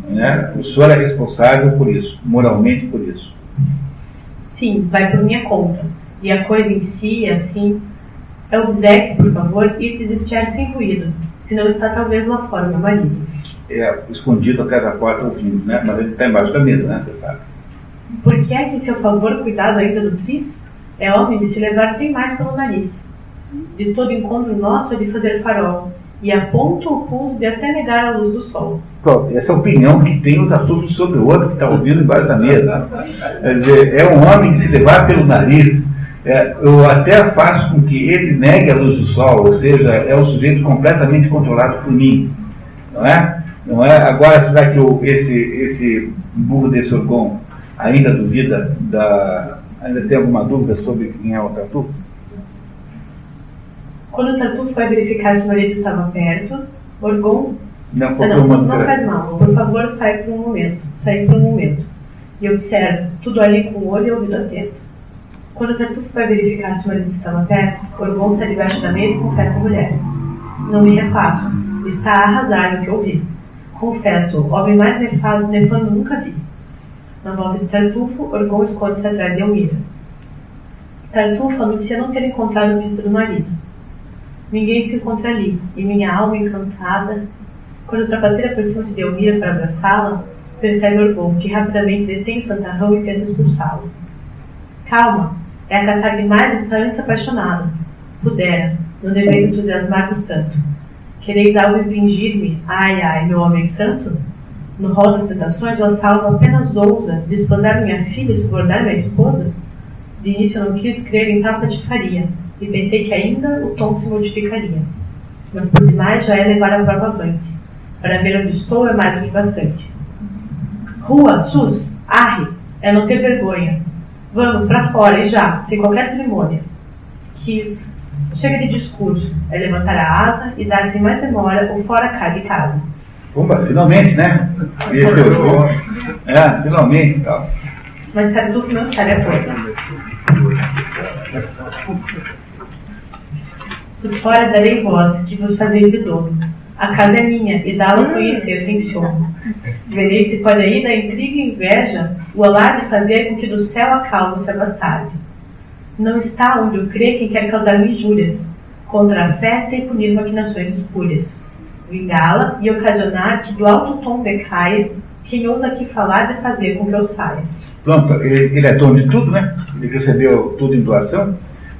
Né? O senhor é responsável por isso, moralmente por isso. Sim, vai por minha conta. E a coisa em si, assim, é obsequio, por favor, e desespiar sem ruído, se não está talvez lá fora meu marido. É, escondido atrás da porta ouvindo, né? Mas ele está embaixo da mesa, né? Você sabe. Por que é que seu favor cuidado ainda do tris? É homem de se levar sem mais pelo nariz. De todo encontro nosso é de fazer farol, e aponta o pulso de até negar a luz do sol. Pronto, essa é a opinião que tem os atores sobre o outro que está ouvindo embaixo da mesa. Quer dizer, é um homem de se levar pelo nariz. É, eu até faço com que ele negue a luz do sol, ou seja, é um sujeito completamente controlado por mim. Não é? Não é? Agora, será que eu, esse, esse burro desse Orgon ainda duvida da, Ainda tem alguma dúvida sobre quem é o Tatu? Quando o Tatu foi verificar se o marido estava perto, Orgon. Não, ah, não, não faz mal. Por favor, sai por um momento. Sai por um momento. E observe, tudo ali com o olho e ouvido atento. Quando o Tatu foi verificar se o marido estava perto, Orgon está debaixo da mesa e confessa a mulher. Não me refaço. Está a arrasar no que ouvi. Confesso, o homem mais nefado, nefando nunca vi. Na volta de Tartufo, Orgon esconde-se atrás de Elmira. Tartufo anuncia não ter encontrado a pista do marido. Ninguém se encontra ali, e minha alma encantada, quando o trapaceiro aproxima-se de Elmira para abraçá-la, percebe Orgon, que rapidamente detém Santarrão e tenta expulsá-lo. Calma, é acatar demais essa ânsia apaixonada. Pudera, não deveis entusiasmar-vos tanto. Quereis algo impingir-me, ai ai, meu homem santo? No rol das tentações, o assalto apenas ousa desposar minha filha e subornar minha esposa? De início eu não quis crer em tal patifaria, e pensei que ainda o tom se modificaria. Mas por demais já é levar a prova avante. Para ver onde estou é mais do que bastante. Rua, sus, arre, é não ter vergonha. Vamos para fora e já, sem qualquer cerimônia. Quis. Chega de discurso, é levantar a asa e dar sem mais demora o fora cá de casa. Pumba, finalmente, né? Esse é o É, finalmente tal. Mas Tartufo não estaria pronto. Por fora darei voz, que vos fazeis de dono. A casa é minha, e dá-la conhecer tenciono. Verei se pode aí da intriga e inveja o alar de fazer com que do céu a causa se abastarde. Não está onde eu creio quem quer causar injúrias, contra a fé sem punir maquinações espúrias vingá-la e ocasionar que do alto tom decaia quem ousa aqui falar de fazer com que eu saia. Pronto, ele, ele é dono de tudo, né? Ele recebeu tudo em doação,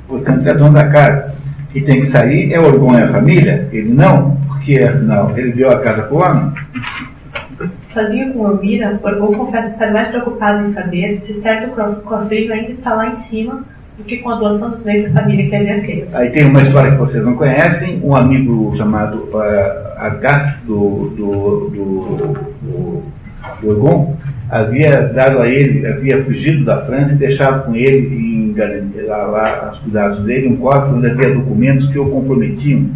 portanto é dono da casa. E tem que sair é o orgulho da família? Ele não, porque afinal ele deu a casa para o homem. Sozinho com Elmira, Orgon confessa estar mais preocupado em saber se certo cofrinho ainda está lá em cima do que com a doação dos bens da família que havia feito. Aí tem uma história que vocês não conhecem, um amigo chamado uh, Argas do, do, do, do, do Orgon havia dado a ele, havia fugido da França e deixado com ele em, lá, lá aos cuidados dele um cofre onde havia documentos que o comprometiam,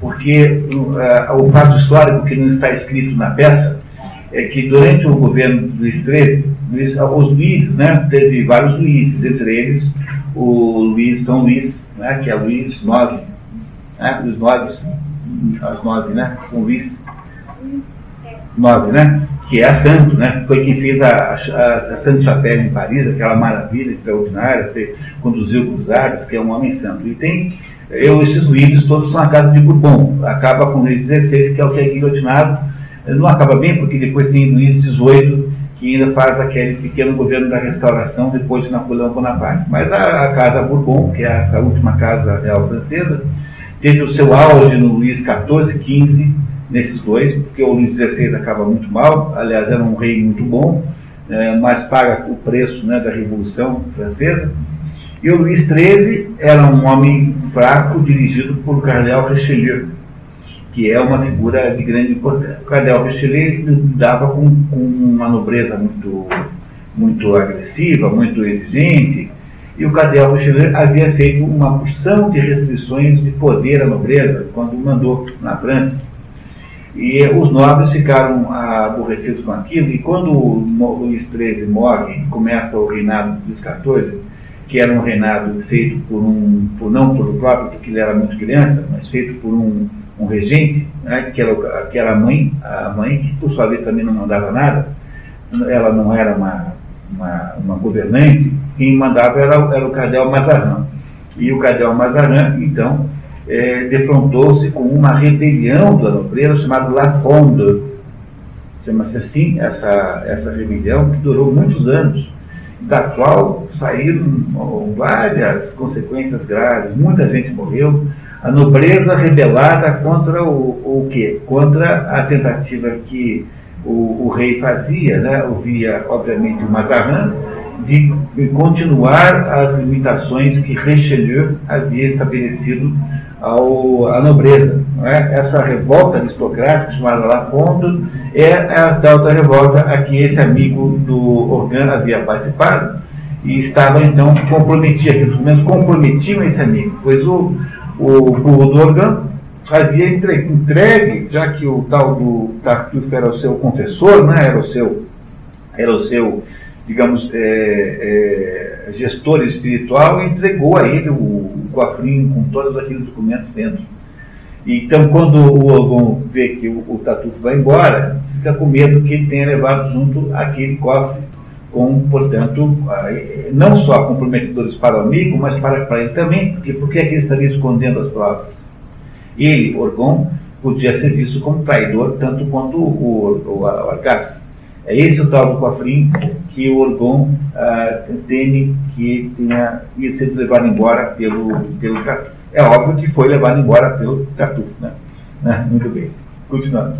porque uh, o fato histórico que não está escrito na peça é que durante o governo do Luís XIII, Luís, os Luíses, né, teve vários Luíses, entre eles o Luís, São Luís né, que é Luís IX, né, Luís IX, as nove, né, com Luís IX, né, que é santo, né, foi quem fez a, a, a Santa Chapelle em Paris, aquela maravilha extraordinária, foi, conduziu cruzadas, que é um homem santo. E tem, eu, esses Luíses todos são a casa de Bourbon, acaba com Luís XVI, que é o que é guilhotinado, não acaba bem porque depois tem Luís XVIII, que ainda faz aquele pequeno governo da restauração depois de Napoleão Bonaparte. Mas a, a Casa Bourbon, que é essa última casa real francesa, teve o seu auge no Luís XIV, XV, nesses dois, porque o Luís XVI acaba muito mal, aliás, era um rei muito bom, é, mas paga o preço né, da Revolução Francesa. E o Luís XIII era um homem fraco, dirigido por Cardeal Richelieu, que é uma figura de grande importância. O Cardeal Richelieu lidava com, com uma nobreza muito, muito agressiva, muito exigente, e o Cardeal Richelieu havia feito uma porção de restrições de poder à nobreza quando mandou na França. E os nobres ficaram aborrecidos com aquilo, e quando Luís XIII morre, começa o reinado de Luís XIV, que era um reinado feito por um, por, não por o próprio, porque ele era muito criança, mas feito por um um regente, né, que, era, que era a mãe, a mãe que por sua vez também não mandava nada, ela não era uma, uma, uma governante, quem mandava era, era o Cardeal Mazarin. E o Cardeal Mazarin, então, é, defrontou-se com uma rebelião da nobreza chamada La Fronde, chama-se assim, essa, essa rebelião, que durou muitos anos, da qual saíram várias consequências graves, muita gente morreu, a nobreza rebelada contra o, o quê? Contra a tentativa que o, o rei fazia, né? ouvia, obviamente, o Mazarin, de continuar as limitações que Richelieu havia estabelecido ao, à nobreza. É? Essa revolta aristocrática, chamada La Fonte, é a tal da revolta a que esse amigo do Organ havia participado e estava então comprometido, pelo menos comprometiam esse amigo, pois o, o Burro havia entregue, já que o tal do Tartufo era o seu confessor, né, era o seu, era o seu digamos, é, é, gestor espiritual, entregou a ele o, o cofrinho com todos aqueles documentos dentro. Então, quando o Ogon vê que o, o Tartufo vai embora, fica com medo que ele tenha levado junto aquele cofre com, portanto, não só comprometedores para o amigo, mas para, para ele também, porque por que é ele estaria escondendo as provas? Ele, Orgon, podia ser visto como traidor, tanto quanto o, o, o. É esse o tal do cofrinho que o Orgon ah, teme que tenha ia ser levado embora pelo, pelo. É óbvio que foi levado embora pelo Tartufo. Né? <laughs> Muito bem. Continuando.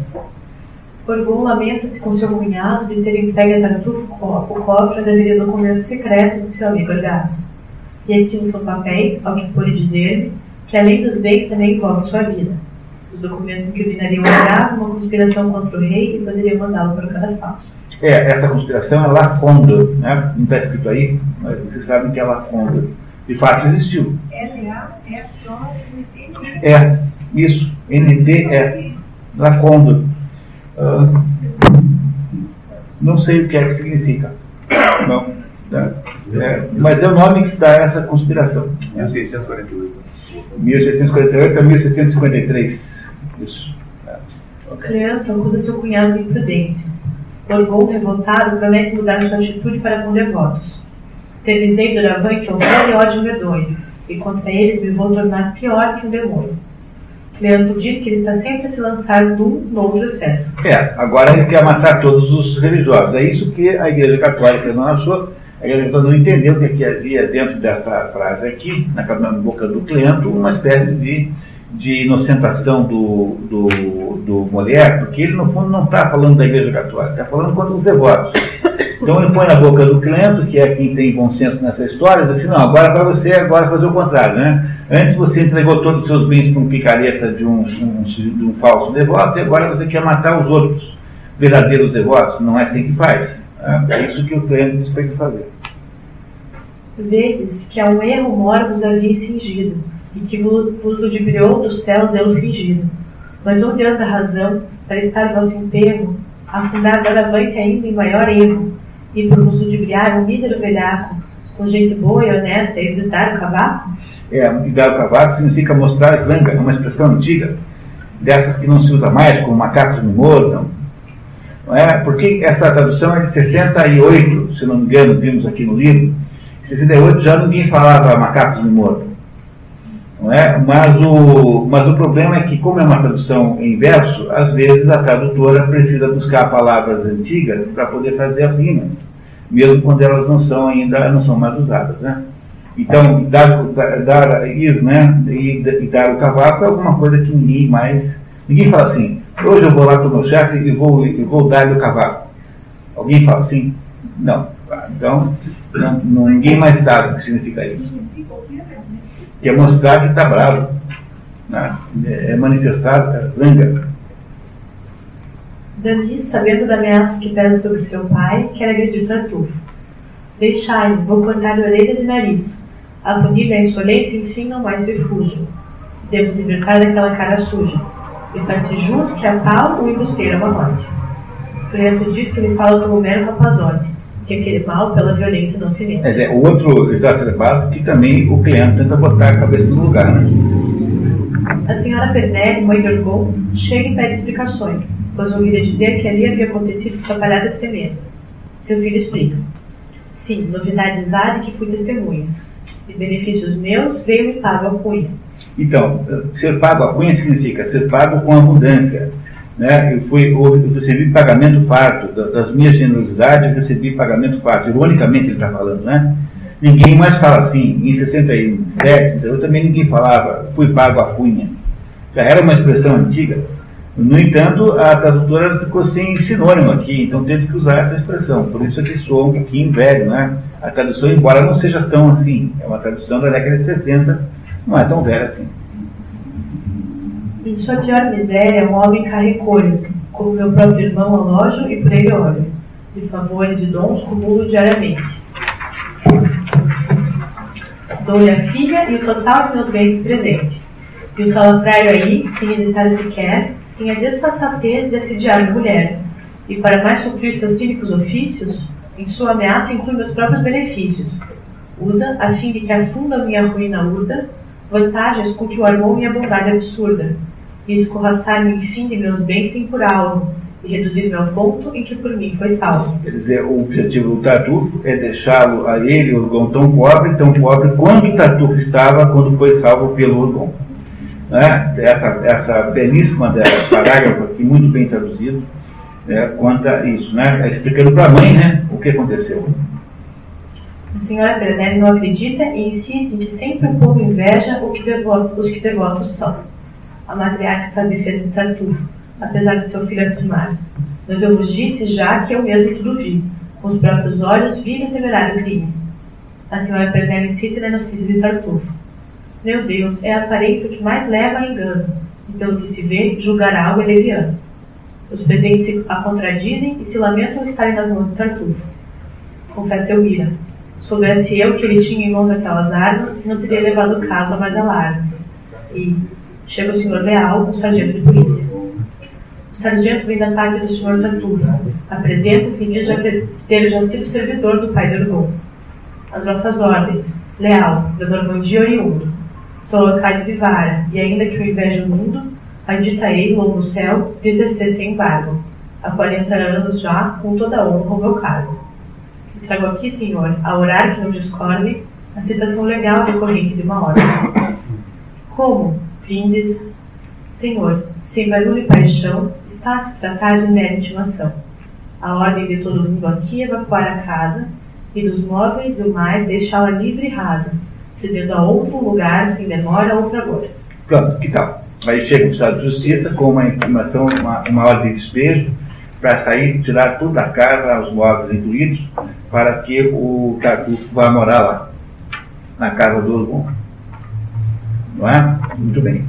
Orgon lamenta-se com seu cunhado de ter entregue a Tartufo o cofre onde haveria documento secreto de seu amigo Argas. E aquilo são papéis, ao que pôde dizer-lhe, que além dos bens também envolvem sua vida. Os documentos incriminariam Argas numa conspiração contra o rei e poderiam mandá-lo para o cadafalso. É, essa conspiração é La Fonde, né? não está escrito aí, mas vocês sabem que é La Fonde. De fato existiu. É, isso, NT La Fonde. Uh, não sei o que é que significa. Não. Né? É, mas é o nome que a essa conspiração. 1648. 1648 a 1653. Isso. Cleanto acusa seu cunhado de imprudência. Orgou, revoltado, promete mudar sua atitude para com devotos. Tervisei doravante horror e ódio medonho, e contra eles me vou tornar pior que um demônio. Leandro diz que ele está sempre a se lançar de um no outro excesso. É, agora ele quer matar todos os religiosos. É isso que a Igreja Católica não achou. A Igreja Católica não entendeu que, que havia dentro dessa frase aqui, na, boca do Cleanto, uma espécie de, de inocentação do, do, do Molière, porque ele, no fundo, não está falando da Igreja Católica, está falando contra os devotos. Então ele põe na boca do Clento, que é quem tem bom senso nessa história, diz assim, não, agora para você agora fazer o contrário, né? Antes você entregou todos os seus bens para um picareta de um, um, de um falso devoto, e agora você quer matar os outros verdadeiros devotos. Não é assim que faz. Né? É isso que o Clento diz para ele fazer. Vedes que a um erro mor vos havia cingido, e que vos ludibriou dos céus zelo fingido. Mas onde anda a razão para estar vosso emperro, afundar doravante ainda em maior erro, e por vos ludibriar um mísero velhaco, com gente boa e honesta, e visitar o cavaco? É, dar o cavaco significa mostrar zanga, é uma expressão antiga, dessas que não se usa mais, como macacos me mordam. É? Porque essa tradução é de 68, se não me engano, vimos aqui no livro. Em 68 já ninguém falava macacos me mordam. Não é? mas, o, mas o problema é que, como é uma tradução em verso, às vezes a tradutora precisa buscar palavras antigas para poder fazer as rimas, mesmo quando elas não são ainda não são mais usadas. Né? Então, dar, dar, ir né, e, e, dar o cavaco é alguma coisa que ninguém mais. Ninguém fala assim, hoje eu vou lá para o meu chefe e vou, e vou dar-lhe o cavaco. Alguém fala assim? Não. Então, não, ninguém mais sabe o que significa isso. Que é mostrar que está bravo. Né? É manifestar a zanga. Danis, sabendo da ameaça que pesa sobre seu pai, quer agredir Tartufo. Deixai-me, vou cortar-lhe orelhas e nariz a punir a insolência, enfim, não mais refúgio. Devo libertar daquela cara suja. E faz-se jus que a tal o embusteira mamote. Cleanto diz que ele fala como mero rapazote, que aquele mal pela violência não se vê. É, é outro exacerbado que também o cliente tenta botar a cabeça no lugar, né? A senhora Pernelli, mãe de Orgon, chega e pede explicações, pois ouvira dizer que ali havia acontecido atrapalhada tremenda. Seu filho explica. Sim, novidades há de que fui testemunha de benefícios meus, veio pago a cunha. Então, ser pago a cunha significa ser pago com abundância. Né? Eu, fui, eu recebi pagamento farto, das minhas generosidades, recebi pagamento farto. Ironicamente, ele está falando, né? Ninguém mais fala assim. Em 67, eu também ninguém falava, fui pago a cunha. Já era uma expressão antiga. No entanto, a tradutora ficou sem sinônimo aqui, então teve que usar essa expressão. Por isso é que soa um pouquinho velho, né? A tradução, embora não seja tão assim, é uma tradução da década de 60, não é tão velha assim. Em sua pior miséria, homem carregou-lhe, como meu próprio irmão Alógio, e por ele olho. De favores e dons cumulo diariamente. Dou-lhe a filha e o total de meus bens presente. E o salafrário aí, sem hesitar sequer, tem a desfaçatez de a mulher, e para mais suprir seus cínicos ofícios, em sua ameaça inclui meus próprios benefícios. Usa, a fim de que afunda minha ruína urda, vantagens com que o armou minha bondade absurda, e escorraçar-me, enfim, de meus bens tem por alvo, e reduzir-me ao ponto em que por mim foi salvo. Quer dizer, o objetivo do Tartufo é deixá-lo a ele, o Urgon, tão pobre, tão pobre quanto o Tartufo estava quando foi salvo pelo Urgon né, essa, essa belíssima parágrafo aqui, muito bem traduzido, né, conta isso, né, explicando para a mãe né, o que aconteceu. A senhora Bernelli não acredita e insiste que sempre o povo inveja o que devoto, os que devotos são. A matriarca faz defesa de Tartufo, apesar de seu filho afirmar. Mas eu vos disse já que eu mesmo tudo vi. Com os próprios olhos vi no temerário crime. A senhora Bernelli insiste na inocência de Tartufo. Meu Deus, é a aparência que mais leva a engano, e pelo que se vê, julgará o eleviano. Os presentes se a contradizem e se lamentam estarem nas mãos de Tartufo. Confessa Elvira. Soubesse eu que ele tinha em mãos aquelas armas, não teria levado o caso a mais alarmes. E chega o senhor Leal, o sargento de polícia. O sargento vem da parte do senhor Tartufo. Apresenta-se e diz já ter, já sido servidor do pai de Orgon. As vossas ordens. Leal, do Normandia oriundo Sou locais de vara, e ainda que o inveja o mundo, aditarei louvo o céu, exercer sem embargo. Há 40 anos já, com toda a honra, o meu cargo. E trago aqui, senhor, a orar que não discorde, a citação legal decorrente de uma ordem. Como, vindes, Senhor, sem barulho e paixão, está a se tratar de mera intimação. A ordem de todo mundo aqui é evacuar a casa, e dos móveis e o mais deixá-la livre e rasa, cedendo a outro lugar sem demora ou fragor. Pronto, que tal? Aí chega o Estado de Justiça com uma informação, uma, uma ordem de despejo, para sair, tirar tudo da casa, os móveis incluídos, para que o Tartufo vá morar lá, na casa do Orgon. Não é? Muito bem.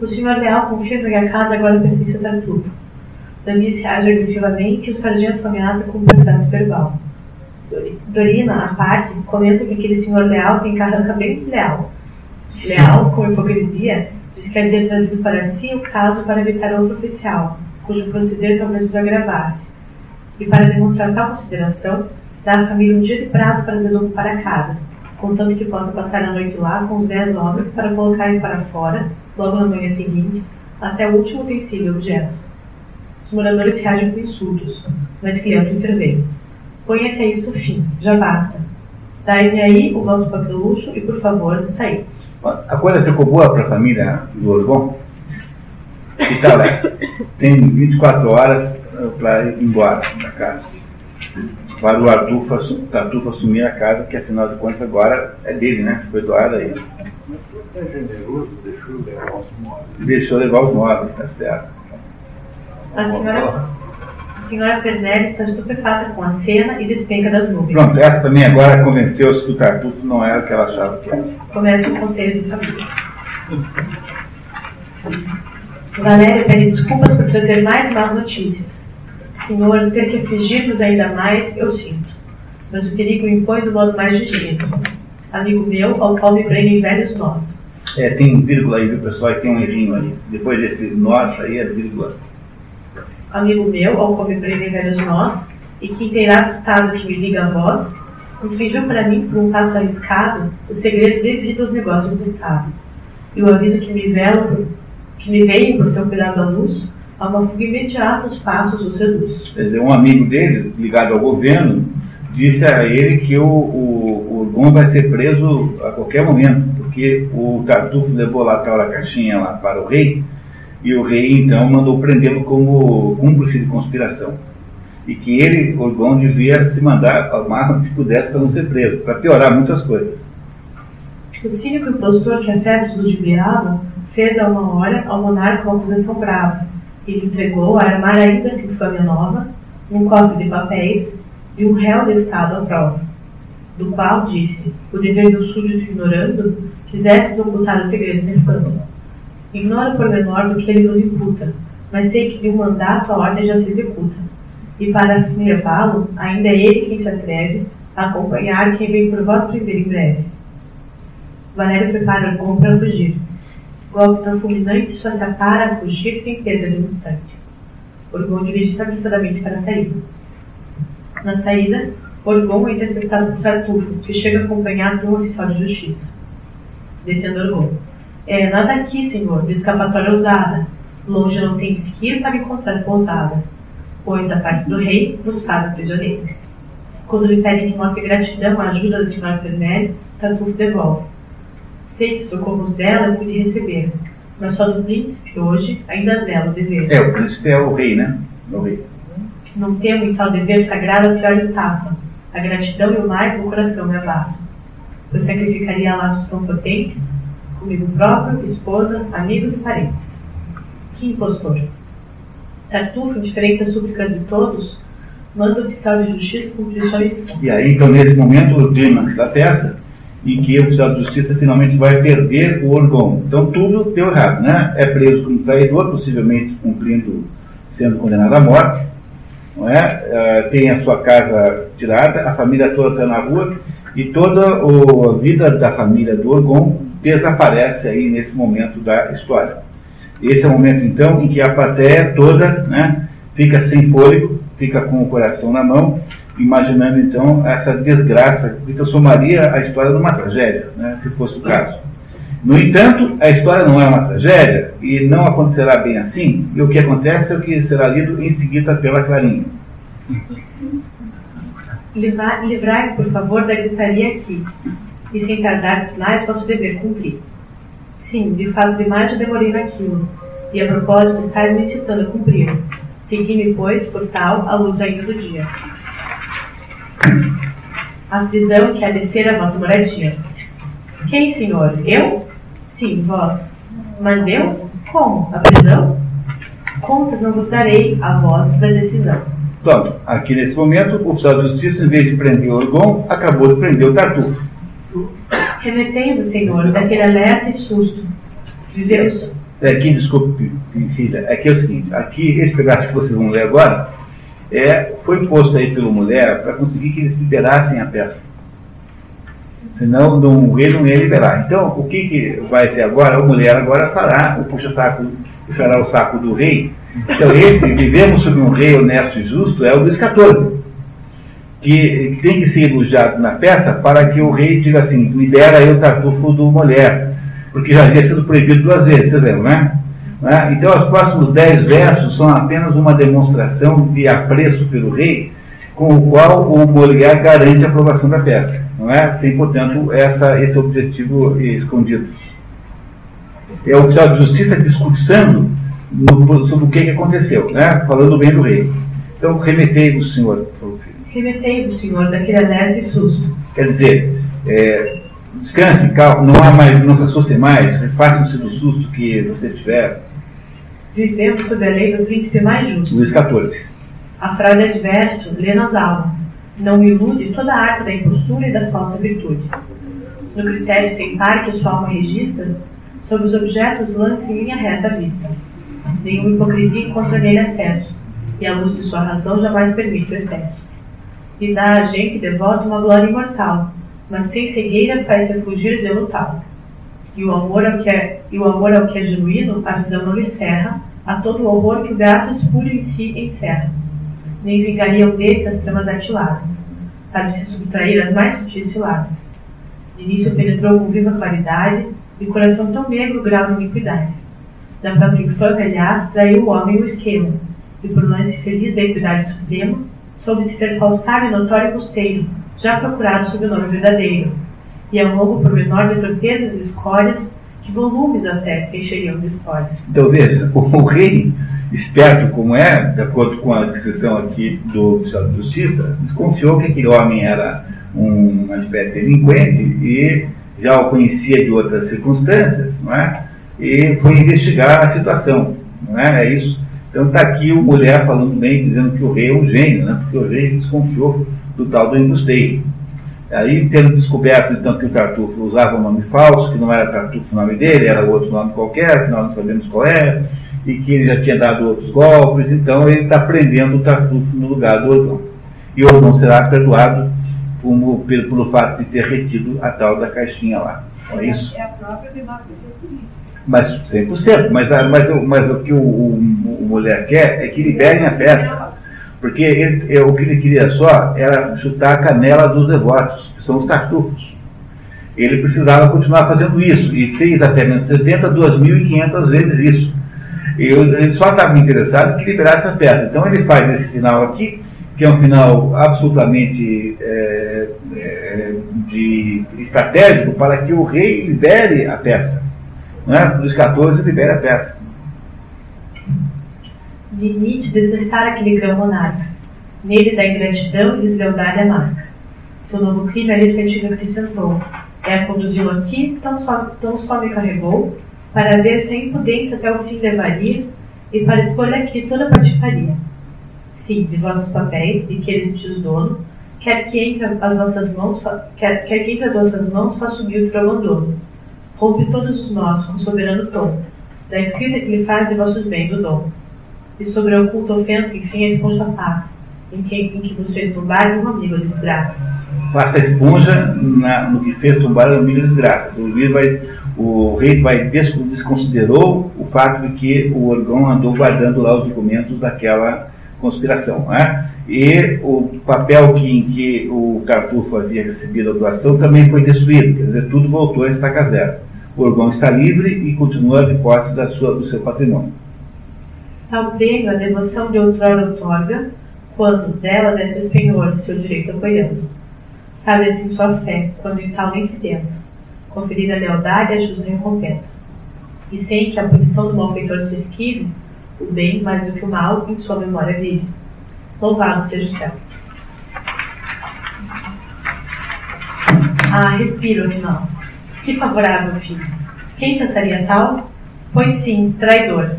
O senhor Leal confirma que a casa agora pertence a Tartufo. Danis reage agressivamente e o sargento ameaça com um processo verbal. Dorina, à parte, comenta que aquele senhor leal tem carranca bem desleal. Leal, com hipocrisia, diz que havia trazido para si o caso para evitar outro oficial, cujo proceder talvez os agravasse. E para demonstrar tal consideração, dá à família um dia de prazo para desocupar a casa. contando que possa passar a noite lá com os dez homens para colocarem para fora, logo na manhã seguinte, até o último utensílio objeto. Os moradores reagem com insultos, mas Cleanto intervém. Ponha-se a isto fim, já basta. Dai-me aí o vosso papelucho e, por favor, saí. A coisa ficou boa para a família do Orgon? Que tal essa? Tem 24 horas para ir embora da casa. Para o Artufo, Artufo assumir a casa, que afinal de contas agora é dele, né? Foi doada a ele. É generoso, deixou levar os móveis. Deixou levar os móveis, tá certo. A senhora, senhora Pernelli está estupefata com a cena e despenca das nuvens. Pronto, essa também agora convenceu-se que o Tartufo não era o que ela achava que era. Começa o conselho de família. Valéria pede desculpas por trazer mais más notícias. Senhor, ter que afligir-nos ainda mais, eu sinto. Mas o perigo impõe do modo mais distinto. Amigo meu, ao qual me prendem velhos nós. É, tem vírgula aí, viu, pessoal? E tem um errinho aí. Depois desse nós aí, é vírgula. Amigo meu, ao me prendem velhos nós, e que inteirado estado que me liga a vós, infligiu para mim, por um passo arriscado, o segredo devido aos negócios do Estado. E o aviso que me vela, que me veio por seu cuidado à luz, a uma fuga imediata os passos os reduz. Quer dizer, um amigo dele, ligado ao governo, disse a ele que o, o, o Gon vai ser preso a qualquer momento, porque o Tartufo levou lá aquela caixinha lá para o rei, e o rei então mandou prendê-lo como cúmplice de conspiração. E que ele, Orgon, devia se mandar ao máximo que pudesse para não ser preso, para piorar muitas coisas. O cínico impostor que a febre ludibriava fez a uma hora ao monarca uma acusação brava. Ele entregou a armar ainda essa infâmia nova, um cofre de papéis e um réu de Estado à prova. Do qual disse: O dever do súdito ignorando, quisesses ocultar o segredo da infâmia. Ignoro por menor do que ele vos imputa, mas sei que de um mandato a ordem já se executa. E para levá-lo, ainda é ele quem se atreve a acompanhar quem vem por vós prender em breve. Valério prepara o para fugir. Golpe tão fulminante só se apara a fugir sem perda de um instante. Orgon dirige-se apressadamente para a saída. Na saída, Orgon é interceptado por Tartufo, que chega acompanhado de um oficial de justiça. Detendo Orgon. É nada aqui, senhor, de escapatória ousada. Longe não tem que ir para encontrar pousada, pois da parte do rei vos faz prisioneiro. Quando lhe pedem que mostre gratidão à ajuda da senhora Vermelho, Tartufo devolve. Sei que socorros dela pude receber, mas só do príncipe hoje ainda zelo o dever. É, o príncipe é o rei, né? O rei. Não temo em tal dever sagrado a pior estafa. A gratidão e o mais o coração me abafa. Pois sacrificaria laços tão potentes, comigo próprio, esposa, amigos e parentes. Que impostor! Tartufo, indiferente às súplicas de todos, manda o oficial de justiça cumprir sua missão. E aí, então, nesse momento, o clímax da peça, em que o oficial de justiça finalmente vai perder o Orgon. Então, tudo deu errado, né? É preso como traidor, possivelmente cumprindo, sendo condenado à morte, não é? Uh, tem a sua casa tirada, a família toda está na rua, e toda o, a vida da família do Orgon desaparece aí nesse momento da história. Esse é o momento, então, em que a plateia toda né, fica sem fôlego, fica com o coração na mão, imaginando, então, essa desgraça que transformaria a história numa tragédia, né, se fosse o caso. No entanto, a história não é uma tragédia e não acontecerá bem assim, e o que acontece é o que será lido em seguida pela Clarinha. Livrai-me, por favor, da gritaria aqui, e sem tardar sinais posso dever cumprir. Sim, de fato demais já demorei naquilo, e a propósito estáis me incitando a cumprir. Segui-me, pois, por tal, a luz ainda do dia. A prisão que há de ser a vossa moradia. Quem, senhor? Eu? Sim, vós. Mas eu? Como? A prisão? Contas não vos darei a voz da decisão. Pronto, aqui nesse momento, o oficial de justiça, em vez de prender Orgon, acabou de prender o Tartufo. Remetendo, Senhor, daquele alerta e susto. Viveu-se. É aqui, desculpe, filha, aqui é o seguinte, aqui, esse pedaço que vocês vão ler agora, é, foi posto aí pela mulher para conseguir que eles liberassem a peça. Senão o rei não ia liberar. Então, o que, que vai ter agora? A mulher agora fará o puxa-saco, puxará o saco do rei. Então, esse, vivemos sob um rei honesto e justo, é o Luís XIV. Que, tem que ser elogiado na peça para que o rei diga assim, libera aí o tartufo do mulher, porque já havia sido proibido duas vezes, vocês lembram, né? né? Então, os próximos dez versos são apenas uma demonstração de apreço pelo rei, com o qual o Molière garante a aprovação da peça. Não é? Tem, portanto, essa, esse objetivo escondido. É o oficial de justiça discursando no, sobre o que, aconteceu, né? falando bem do rei. Então, remetei-vos, senhor. Remetei-vos, senhor, daquele alerta e susto. Quer dizer, é, descanse, calma, não, há mais, não se assuste mais, refaçam-se do susto que você tiver. Vivemos sob a lei do príncipe mais justo. Luís XIV. A fraude adverso lê nas almas. Não me ilude toda a arte da impostura e da falsa virtude. No critério sem par que sua alma registra, sobre os objetos lance em linha reta vista. Nenhuma hipocrisia encontra nele acesso, e a luz de sua razão jamais permite o excesso. E dá a gente devoto uma glória imortal, mas sem cegueira faz refugir zelo tal. E o amor ao que é, e o amor ao que é genuíno, a visão não lhe cerra, a todo o horror que o gato espúrio em si encerra. Nem vingariam desse as tramas atiladas, para se subtrair as mais sutis ciladas. De início penetrou com viva claridade, de coração tão negro grau de iniquidade. Da própria infâmia, aliás, traiu o homem o esquema, e por lance feliz da equidade suprema, soube-se ser falsário e notório custeiro, já procurado sob o nome verdadeiro, e é um longo pormenor de torpezas e escórias, que volumes até encheriam de histórias. Então veja, <laughs> o, rei, esperto como é, de acordo com a descrição aqui do oficial de justiça, desconfiou que aquele homem era um, de delinquente e já o conhecia de outras circunstâncias, não é? E foi investigar a situação, não é? É isso. Então está aqui o mulher falando bem, dizendo que o rei é um gênio, né? Porque o rei desconfiou do tal do embusteiro. Aí, tendo descoberto então que o Tartufo usava um nome falso, que não era Tartufo o nome dele, era outro nome qualquer, que nós não sabemos qual é, e que ele já tinha dado outros golpes, então ele está prendendo o Tartufo no lugar do Odon. E o Odon será perdoado como, pelo, pelo fato de ter retido a tal da caixinha lá. Não é isso? É a própria. Mas 100%. Mas, mas, o- mas o que o, o, o mulher quer é que liberem a peça. Porque ele- é, o que ele queria só era chutar a canela dos devotos, que são os tartufos. Ele precisava continuar fazendo isso, e fez até 1970 2.500 vezes isso. Eu- ele só estava interessado que liberasse a peça. Então ele faz esse final aqui, que é um final absolutamente é, é, de estratégico para que o rei libere a peça. Né? Luís XIV libera a peça. De início detestar aquele grão monarca. Nele da ingratidão e deslealdade a marca. Seu novo crime a iniciativa acrescentou. É a conduzi-lo aqui, tão só, tão só me carregou, para ver se a impudência até o fim levaria, e para expor aqui toda a patifaria. Sim, de vossos papéis, e que ele sentiu dono, quer que entre as vossas mãos, quer, quer que entre as vossas mãos faça subir o teu abandono. Rompe todos os nós com soberano tom, da escrita que lhe faz de vossos bens o dom e sobre a oculta ofensa, enfim, a esponja passa, em que, em que vos fez tombar um amigo a desgraça. Faça a esponja na- no que fez tombar a milha desgraça. O, Luís vai, o rei vai des- desconsiderou o fato de que o Orgão andou guardando lá os documentos daquela conspiração. Né? E o papel que, em que o Cartufo havia recebido a doação também foi destruído, quer dizer, tudo voltou a estaca zero. O Orgão está livre e continua de posse da sua, do seu patrimônio. Tal prêmio a devoção de outrora outorga, quando dela desce penhor seu direito apoiando. Sabe assim sua fé, quando em tal nem se pensa. Conferir a lealdade ajuda a recompensa. E sem que a punição do malfeitor se esquive, o bem, mais do que o mal, em sua memória vive. Louvado seja o céu. Ah, respira, animal. Que favorável filho. Quem pensaria tal? Pois sim, traidor.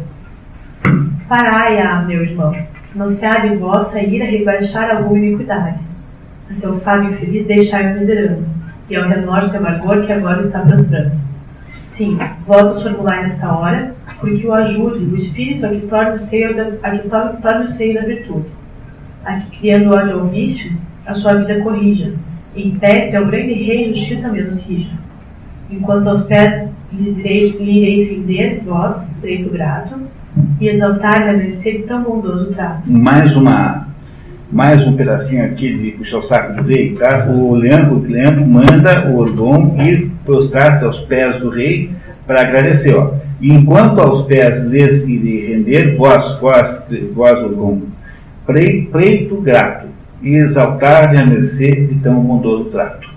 Parai, ah, meu irmão. Não se há de vossa ira rebaixar alguma iniquidade. A seu fado infeliz deixai-o miserável, e ao remorso e amargor que agora está prostrando. Sim, votos formulai nesta hora, porque o ajude o espírito a que torne o seio da, a que o seio da virtude. A que, criando ódio ao vício, a sua vida corrija, e impede ao grande rei justiça menos rija. Enquanto aos pés lhes irei, irei ceder, vós, direito grato, e exaltar-lhe a mercê de tão bondoso trato. mais uma, mais um pedacinho aqui de puxar o saco do rei, tá? O Leandro, Leandro manda o Orgon ir prostrar-se aos pés do rei para agradecer, ó. E enquanto aos pés lhes irei render, vós, vós, vós, Orgon, preito grato, e exaltar-lhe a mercê de tão bondoso trato.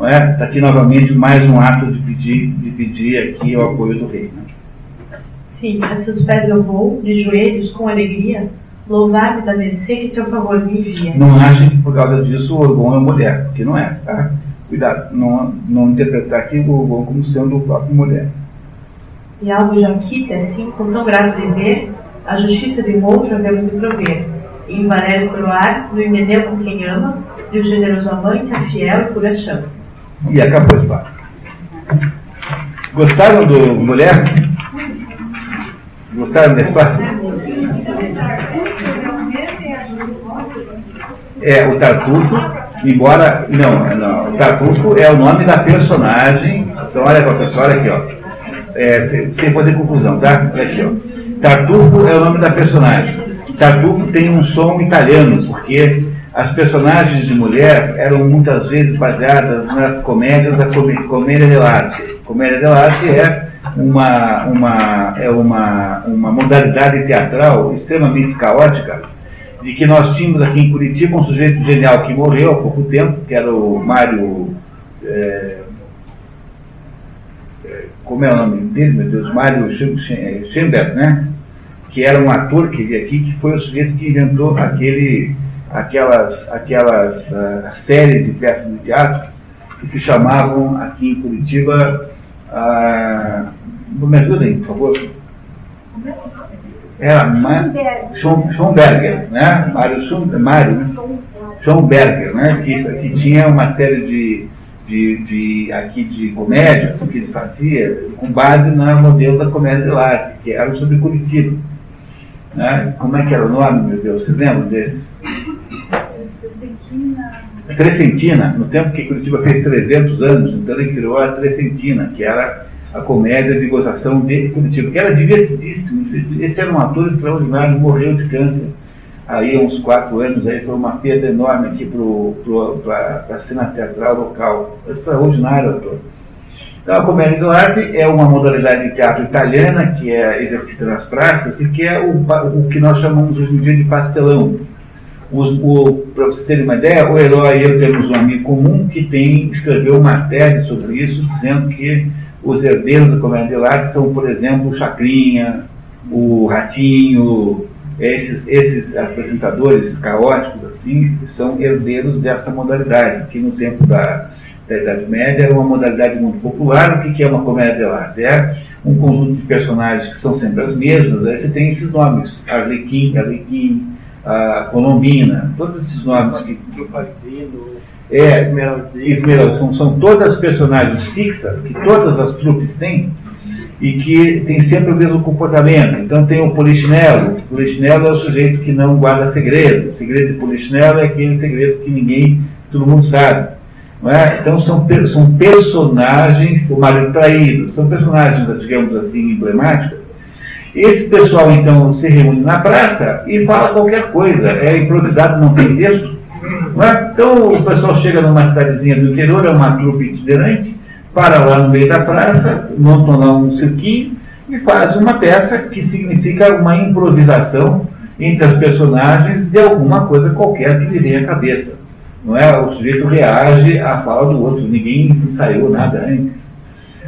Não é? Está aqui novamente mais um ato de pedir, de pedir aqui o apoio do rei. Né? Sim, a seus pés eu vou, de joelhos, com alegria, louvar-me da mercê que seu favor me envia. Não achem que por causa disso o Orgon é mulher, porque não é, tá? Cuidado, não, não interpretar aqui o Orgon como sendo o próprio mulher. E algo já quite assim, com tão grato dever, a justiça de outro havemos de prover. E em Valério coroar, no Himeneu com quem ama, de um generoso amante, a fiel e pura chama. E acabou a história. Gostaram do mulher? Gostaram da história? É, o Tartufo, embora. Não, não, o Tartufo é o nome da personagem. Então, olha para pessoal, olha aqui, ó. É, sem, sem fazer confusão, tá? Aqui, ó. Tartufo é o nome da personagem. Tartufo tem um som italiano, porque as personagens de mulher eram muitas vezes baseadas nas comédias da comédia dell'arte. Comédia dell'arte é uma, uma, é uma, uma modalidade teatral extremamente caótica, de que nós tínhamos aqui em Curitiba um sujeito genial que morreu há pouco tempo, que era o Mário. É, é como é o nome dele, meu Deus? Mário Schemberg, né? Que era um ator que veio aqui, que foi o sujeito que inventou aquele, aquelas, aquelas uh, séries de peças de teatro que se chamavam aqui em Curitiba. Uh, me ajudem, por favor. Era Schomberger, né? Mário Schomberger, Schomberger, né? Que, que tinha uma série de, de, de, aqui de comédias que ele fazia com base no modelo da comédia de arte, que era sobre Curitiba. Né? Como é que era o nome, meu Deus? Vocês lembram desse? Trecentina, no tempo que Curitiba fez 300 anos, então ele criou a Trecentina, que era a comédia de gozação de Curitiba, que era divertidíssimo. Esse era um ator extraordinário, morreu de câncer aí uns quatro anos, aí foi uma perda enorme aqui para a cena teatral local. Extraordinário ator. Então, a comédia do arte é uma modalidade de teatro italiana que é exercida nas praças e que é o, o que nós chamamos hoje em dia de pastelão. Para vocês terem uma ideia, o Herói e eu temos um amigo comum que tem, escreveu uma tese sobre isso, dizendo que os herdeiros da comédia de arte são, por exemplo, o Chacrinha, o Ratinho, esses, esses apresentadores caóticos assim, são herdeiros dessa modalidade, que no tempo da, da Idade Média era uma modalidade muito popular. O que é uma comédia de arte? É um conjunto de personagens que são sempre as mesmas, aí você tem esses nomes, Arlequim, Arlequim, a Colombina, todos esses nomes que... É, Esmeralda. São, são todas personagens fixas que todas as trupes têm e que tem sempre o mesmo comportamento. Então tem o polichinelo. O polichinelo é o sujeito que não guarda segredo. O segredo de polichinelo é aquele segredo que ninguém, todo mundo sabe. É? Então são, são personagens, o marido traído, são personagens, digamos assim, emblemáticas. Esse pessoal então se reúne na praça e fala qualquer coisa. É improvisado, não tem texto. É? Então o pessoal chega numa cidadezinha do interior, é uma trupe itinerante, para lá no meio da praça, montam lá um cirquinho e faz uma peça que significa uma improvisação entre as personagens de alguma coisa qualquer que lhe vem à cabeça. Não é? O sujeito reage à fala do outro, ninguém ensaiou nada antes.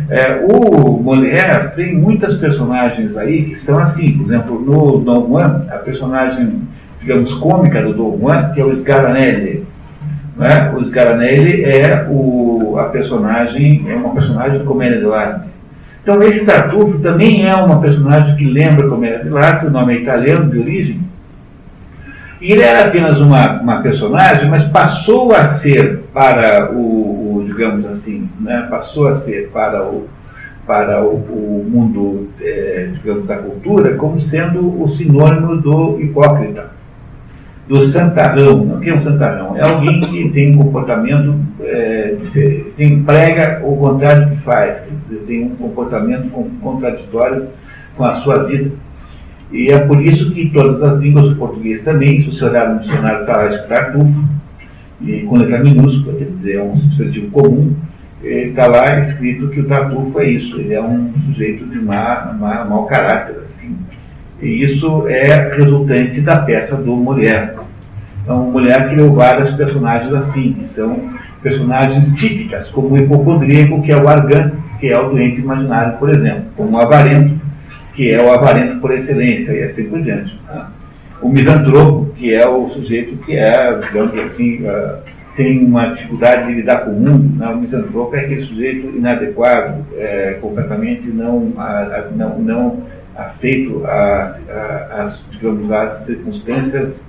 É, o Molière tem muitas personagens aí que são assim, por exemplo, no Don Juan, a personagem digamos, cômica do Dom Juan, que é o Scaranelli. Né? O Scaranelli é o, a personagem, é uma personagem de comédia de arte. Então esse Tartufo também é uma personagem que lembra comédia de arte, o nome é italiano de origem. E ele era apenas uma, uma personagem, mas passou a ser para o, digamos assim, né? passou a ser para o, para o, o mundo, é, digamos, da cultura como sendo o sinônimo do hipócrita do santarrão. O que é um santarrão? É alguém que tem um comportamento é, diferente, tem, prega o contrário que faz, tem um comportamento contraditório com a sua vida. E é por isso que todas as línguas, o português também, se você olhar no dicionário está lá de tartufo, e com letra minúscula, quer dizer, é um substantivo comum, está lá escrito que o tartufo é isso, ele é um sujeito de má, má, mau caráter, assim. E isso é resultante da peça do Mulher. Então, Mulher criou vários personagens assim, que são personagens típicas, como o hipocondríaco, que é o argan, que é o doente imaginário, por exemplo, como o avarento, que é o avarento por excelência, e assim por diante. Tá? O misantropo, que é o sujeito que é, digamos assim, uh, tem uma dificuldade de lidar com o mundo. Né? O misantropo é aquele sujeito inadequado, é, completamente não, a, não, não afeito às, digamos, às circunstâncias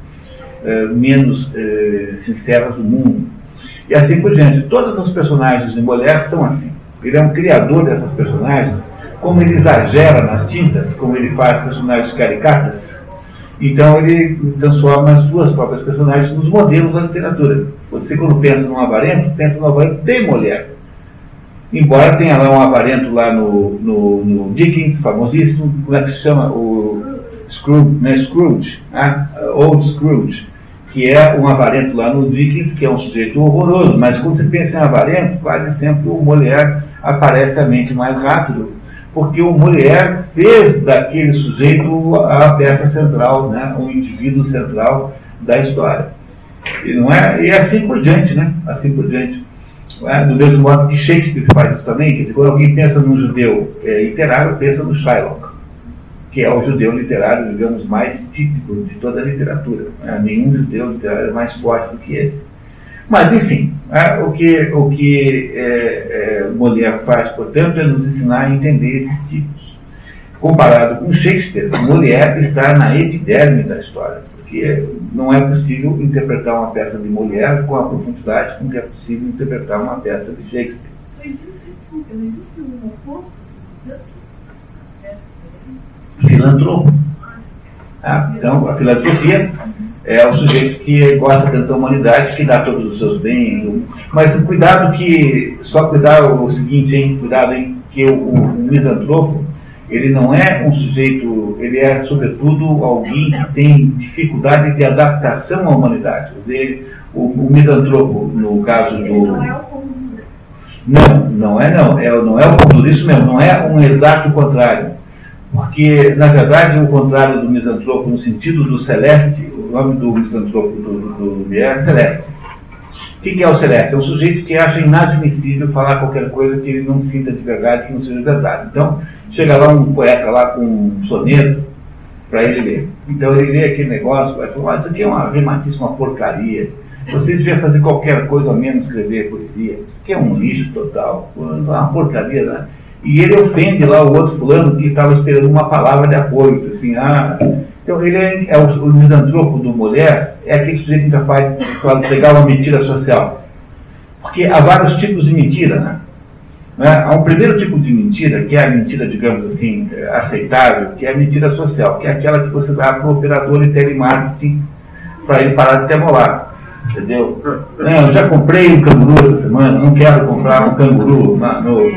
é, menos sinceras do mundo. E assim por diante. Todas as personagens de mulher são assim. Ele é um criador dessas personagens, como ele exagera nas tintas, como ele faz personagens caricatas, então ele transforma as suas próprias personagens nos modelos da literatura. Você, quando pensa num avarento, pensa no avarento de mulher. Embora tenha lá um avarento lá no, no, no Dickens, famosíssimo, como é que se chama? O Scrooge, né? Scrooge né? Old Scrooge, que é um avarento lá no Dickens, que é um sujeito horroroso. Mas quando você pensa em avarento, quase sempre o mulher aparece à mente mais rápido porque o mulher fez daquele sujeito a peça central, né, o indivíduo central da história. E, não é, e assim por diante, né? Assim por diante. É? Do mesmo modo que Shakespeare faz isso também, que quando alguém pensa num judeu é, literário, pensa no Shylock, que é o judeu literário, digamos, mais típico de toda a literatura. Né? Nenhum judeu literário é mais forte do que esse. Mas, enfim, é, o que, o que é, é, Molière faz, portanto, é nos ensinar a entender esses tipos. Comparado com Shakespeare, Molière está na epiderme da história, porque não é possível interpretar uma peça de Molière com a profundidade com que é possível interpretar uma peça de Shakespeare. Filantropo. Ah, então, a filantropia é o sujeito que gosta tanto da humanidade, que dá todos os seus bens. Mas cuidado que, só cuidar o seguinte, hein, cuidado, hein, que o, o, misantropo, ele não é um sujeito, ele é sobretudo alguém que tem dificuldade de adaptação à humanidade. O, o misantropo, no caso do... Não, não é não, é, não é o isso mesmo, não é um exato contrário. Porque, na verdade, o contrário do misantropo, no sentido do celeste, o nome do misantropo do, do é celeste. O que, é o celeste? É um sujeito que acha inadmissível falar qualquer coisa que ele não sinta de verdade, que não seja verdade. Então, chega lá um poeta lá com um soneto para ele ler. Então ele lê aquele negócio, vai falar, ah, isso aqui é uma rematíssima porcaria. Você devia fazer qualquer coisa ao menos escrever poesia. Isso aqui é um lixo total, uma porcaria. Né? E ele ofende lá o outro fulano que estava esperando uma palavra de apoio, assim, ah. Então ele é, é o, o, misantropo do mulher, é aquele sujeito incapaz de pegar uma mentira social. Porque há vários tipos de mentira, né? né? Há um primeiro tipo de mentira, que é a mentira, digamos assim, aceitável, que é a mentira social, que é aquela que você dá para o operador de telemarketing para ele parar de te amolar. Entendeu? Não, eu já comprei um canguru essa semana, não quero comprar um canguru. no...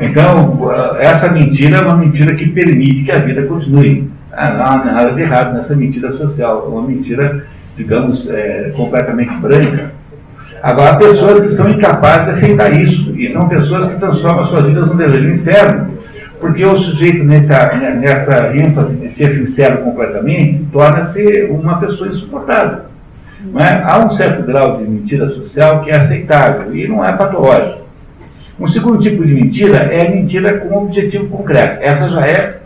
Então, essa mentira é uma mentira que permite que a vida continue. Ah, não há nada de errado nessa mentira social, é uma mentira, digamos, é, completamente branca. Agora, há pessoas que são incapazes de aceitar isso, e são pessoas que transformam suas vidas num desejo inferno, porque o sujeito, nessa, nessa ênfase de ser sincero completamente, torna-se uma pessoa insuportável. É? Há um certo grau de mentira social que é aceitável e não é patológico. Um segundo tipo de mentira é a mentira com objetivo concreto. Essa já é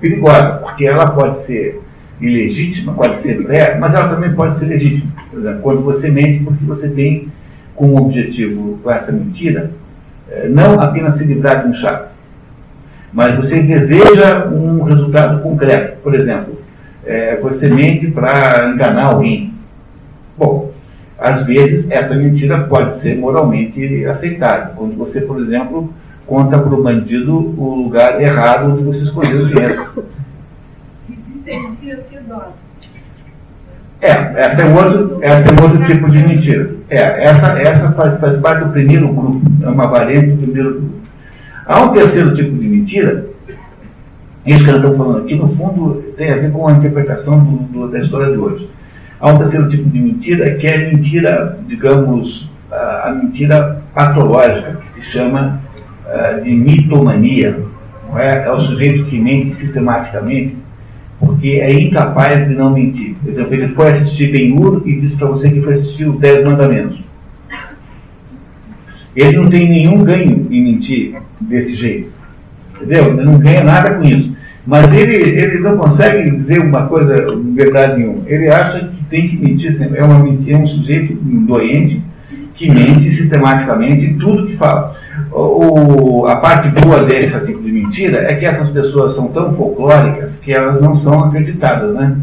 perigosa, porque ela pode ser ilegítima, pode ser pré, mas ela também pode ser legítima. Por exemplo, quando você mente porque você tem como objetivo com essa mentira, eh, não apenas se livrar de um chato, mas você deseja um resultado concreto. Por exemplo, eh, você mente para enganar alguém. Bom, às vezes essa mentira pode ser moralmente aceitável. Quando você, por exemplo, conta para o bandido o lugar errado onde você escolheu o dinheiro. É, essa é outro, essa é outro tipo de mentira. É, essa, essa faz, faz parte do primeiro grupo, é uma variante do primeiro grupo. Há um terceiro tipo de mentira, Isso que nós estamos falando aqui, no fundo, tem a ver com a interpretação do, do, da história de hoje. Há um terceiro tipo de mentira, que é a mentira, digamos, a, mentira patológica, que se chama uh, de mitomania. Não é? é o sujeito que mente sistematicamente porque é incapaz de não mentir. Por exemplo, ele foi assistir Ben-Hur e disse para você que foi assistir os Dez Mandamentos. Ele não tem nenhum ganho em mentir desse jeito. Entendeu? Ele não ganha nada com isso. Mas ele, ele não consegue dizer uma coisa, verdade nenhuma. Ele acha que tem que mentir sempre. É, uma, é um sujeito doente que mente sistematicamente em tudo que fala. O, a parte boa desse tipo de mentira é que essas pessoas são tão folclóricas que elas não são acreditadas, né?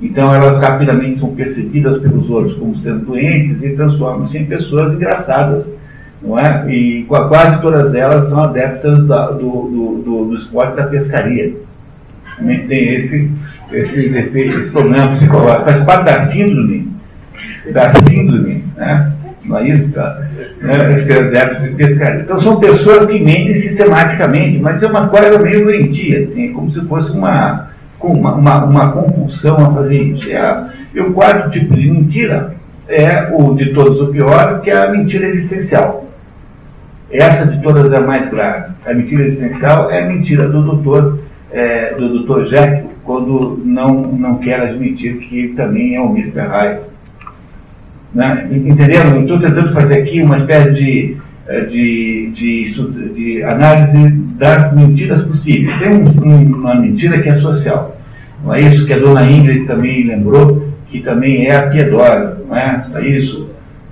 Então elas rapidamente são percebidas pelos outros como sendo doentes e transformam-se em pessoas engraçadas, não é? E quase todas elas são adeptas da, do, do, do, do, esporte da pescaria. Tem esse, esse defeito, esse problema psicológico, faz parte da síndrome, da síndrome, né? não é isso? Tá? Né? Esse adepto de pescaria. Então são pessoas que mentem sistematicamente, mas é uma coisa meio doentia, assim, como se fosse uma, uma, uma, uma compulsão a fazer isso. É e o quarto tipo de mentira é o de todos o pior, que é a mentira existencial. Essa de todas é a mais grave. A mentira existencial é a mentira do doutor, é, do doutor Jack, quando não, não quer admitir que também é um Mr. Hyde. Né? Entendendo? Estou tentando fazer aqui uma espécie de, eh, de, de, de análise das mentiras possíveis. Tem um, uma mentira que é social. Não é isso que a dona Ingrid também lembrou, que também é a piedosa, não é? Não é isso?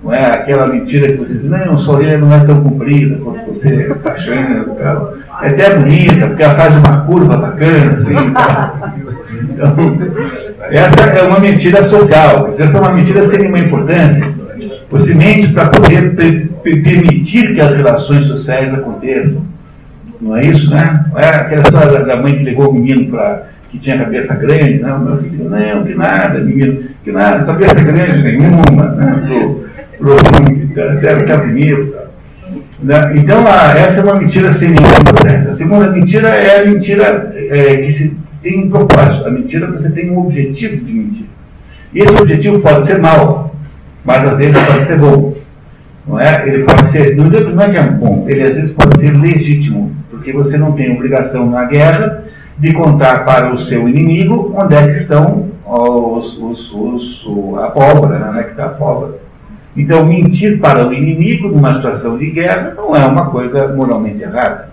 Não é aquela mentira que você diz, não, sua orelha não é tão comprida quanto você está achando. Tal. É até bonita, porque ela faz uma curva bacana, assim. <laughs> Então, essa é uma mentira social. Essa é uma mentira sem nenhuma importância. Você mente para poder permitir que as relações sociais aconteçam. Não é isso, né? Não é aquela história da mãe que levou o menino para que tinha cabeça grande, não, meu filho, não, que nada, menino, que nada, cabeça grande nenhuma, né? Que é bonito. Né? Então, essa é uma mentira sem nenhuma. A segunda mentira é a mentira é, que se tem um propósito. A mentira você tem um objetivo de mentir. E esse objetivo pode ser mau, mas às vezes pode ser bom. Não é? Ele pode ser, não é que é bom, ele às vezes pode ser legítimo, porque você não tem obrigação na guerra de contar para o seu inimigo onde é que estão os, os, os, a pólvora, né? onde é que está a pólvora. Então, mentir para o inimigo numa situação de guerra não é uma coisa moralmente errada.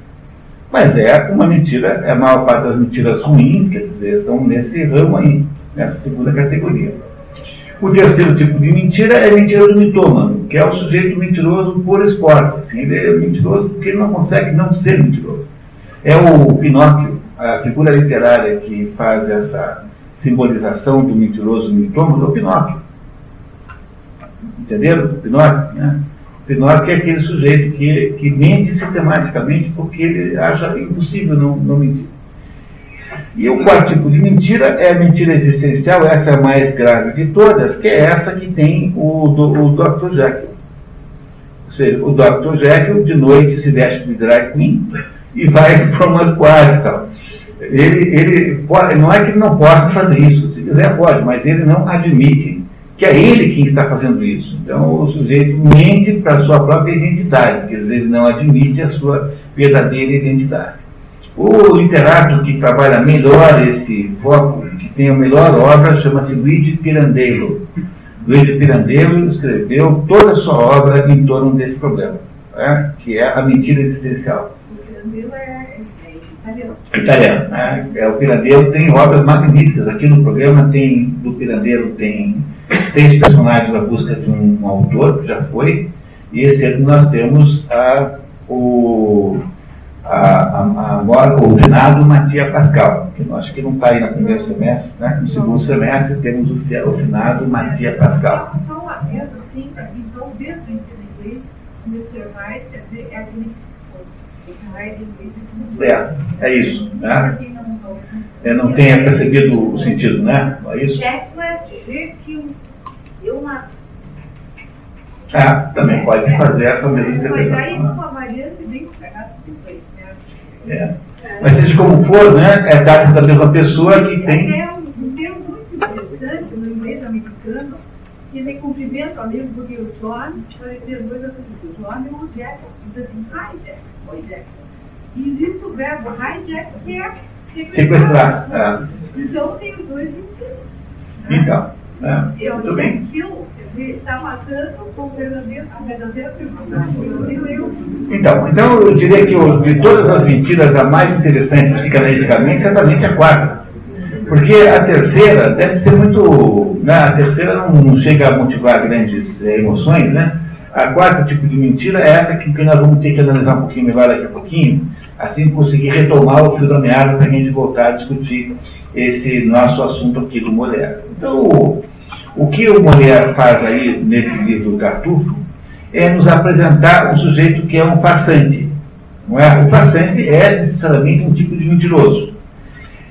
Mas é uma mentira, é a maior parte das mentiras ruins, quer dizer, estão nesse ramo aí, nessa segunda categoria. O terceiro tipo de mentira é a mentira do mitômano, que é o sujeito mentiroso por esporte. Assim, ele é mentiroso porque ele não consegue não ser mentiroso. É o Pinóquio, a figura literária que faz essa simbolização do mentiroso mitômano, é o Pinóquio. Entenderam? Pinóquio, né? Pinóquio é aquele sujeito que, que mente sistematicamente porque ele acha impossível não, não mentir. E o quarto tipo de mentira é a mentira existencial, essa é a mais grave de todas, que é essa que tem o, o Dr. Jekyll. Ou seja, o Dr. Jekyll de noite se veste de drag queen e vai <laughs> para umas boates tal. Ele, ele pode, não é que ele não possa fazer isso, se quiser pode, mas ele não admite que é ele quem está fazendo isso. Então o sujeito mente para a sua própria identidade, quer dizer, ele não admite a sua verdadeira identidade. O literato que trabalha melhor esse foco, que tem a melhor obra, chama-se Luigi Pirandello. Luigi Pirandello escreveu toda a sua obra em torno desse problema, né? que é a mentira existencial. O Pirandello é, é italiano. Italiano, né? É, o Pirandello tem obras magníficas. Aqui no programa tem do Pirandello tem seis personagens na busca de um, um, autor, que já foi, e esse ano nós temos a, o, a, a, a, o finado Matia Pascal, que eu acho que não está aí no primeiro semestre, né? no segundo semestre temos o, o finado Matia Pascal. Só um adendo, assim, então desde o inglês, o Mr. Hyde é aquele que se é, é isso. Né? É, não tenha percebido o sentido, né? É isso? É, também pode se fazer essa mesma interpretação. Né? É. Mas seja como for, né, é trata da mesma pessoa que tem. É um termo muito interessante no inglês americano, que ele cumprimenta o amigo porque o John, dois atributos. O John é o Jack, diz assim, hi Jack, oi Jack. E existe o verbo hi Jack, que é Sequestrar. É. Então tem os dois sentidos. Então, é, Eu tudo bem. está matando com a verdadeira. Então, então eu diria que o- de todas as mentiras, a mais interessante psicanaliticamente certamente é a quarta. Porque a terceira deve ser muito. Né, a terceira não, não chega a motivar grandes eh, emoções, né? A quarta tipo de mentira é essa que, que nós vamos ter que analisar um pouquinho melhor daqui a pouquinho, assim conseguir retomar o fio da meada para a gente voltar a discutir esse nosso assunto aqui do Molière. Então, o, que o Molière faz aí nesse livro do Tartufo é nos apresentar um sujeito que é um farsante. Não é? O farsante é necessariamente um tipo de mentiroso.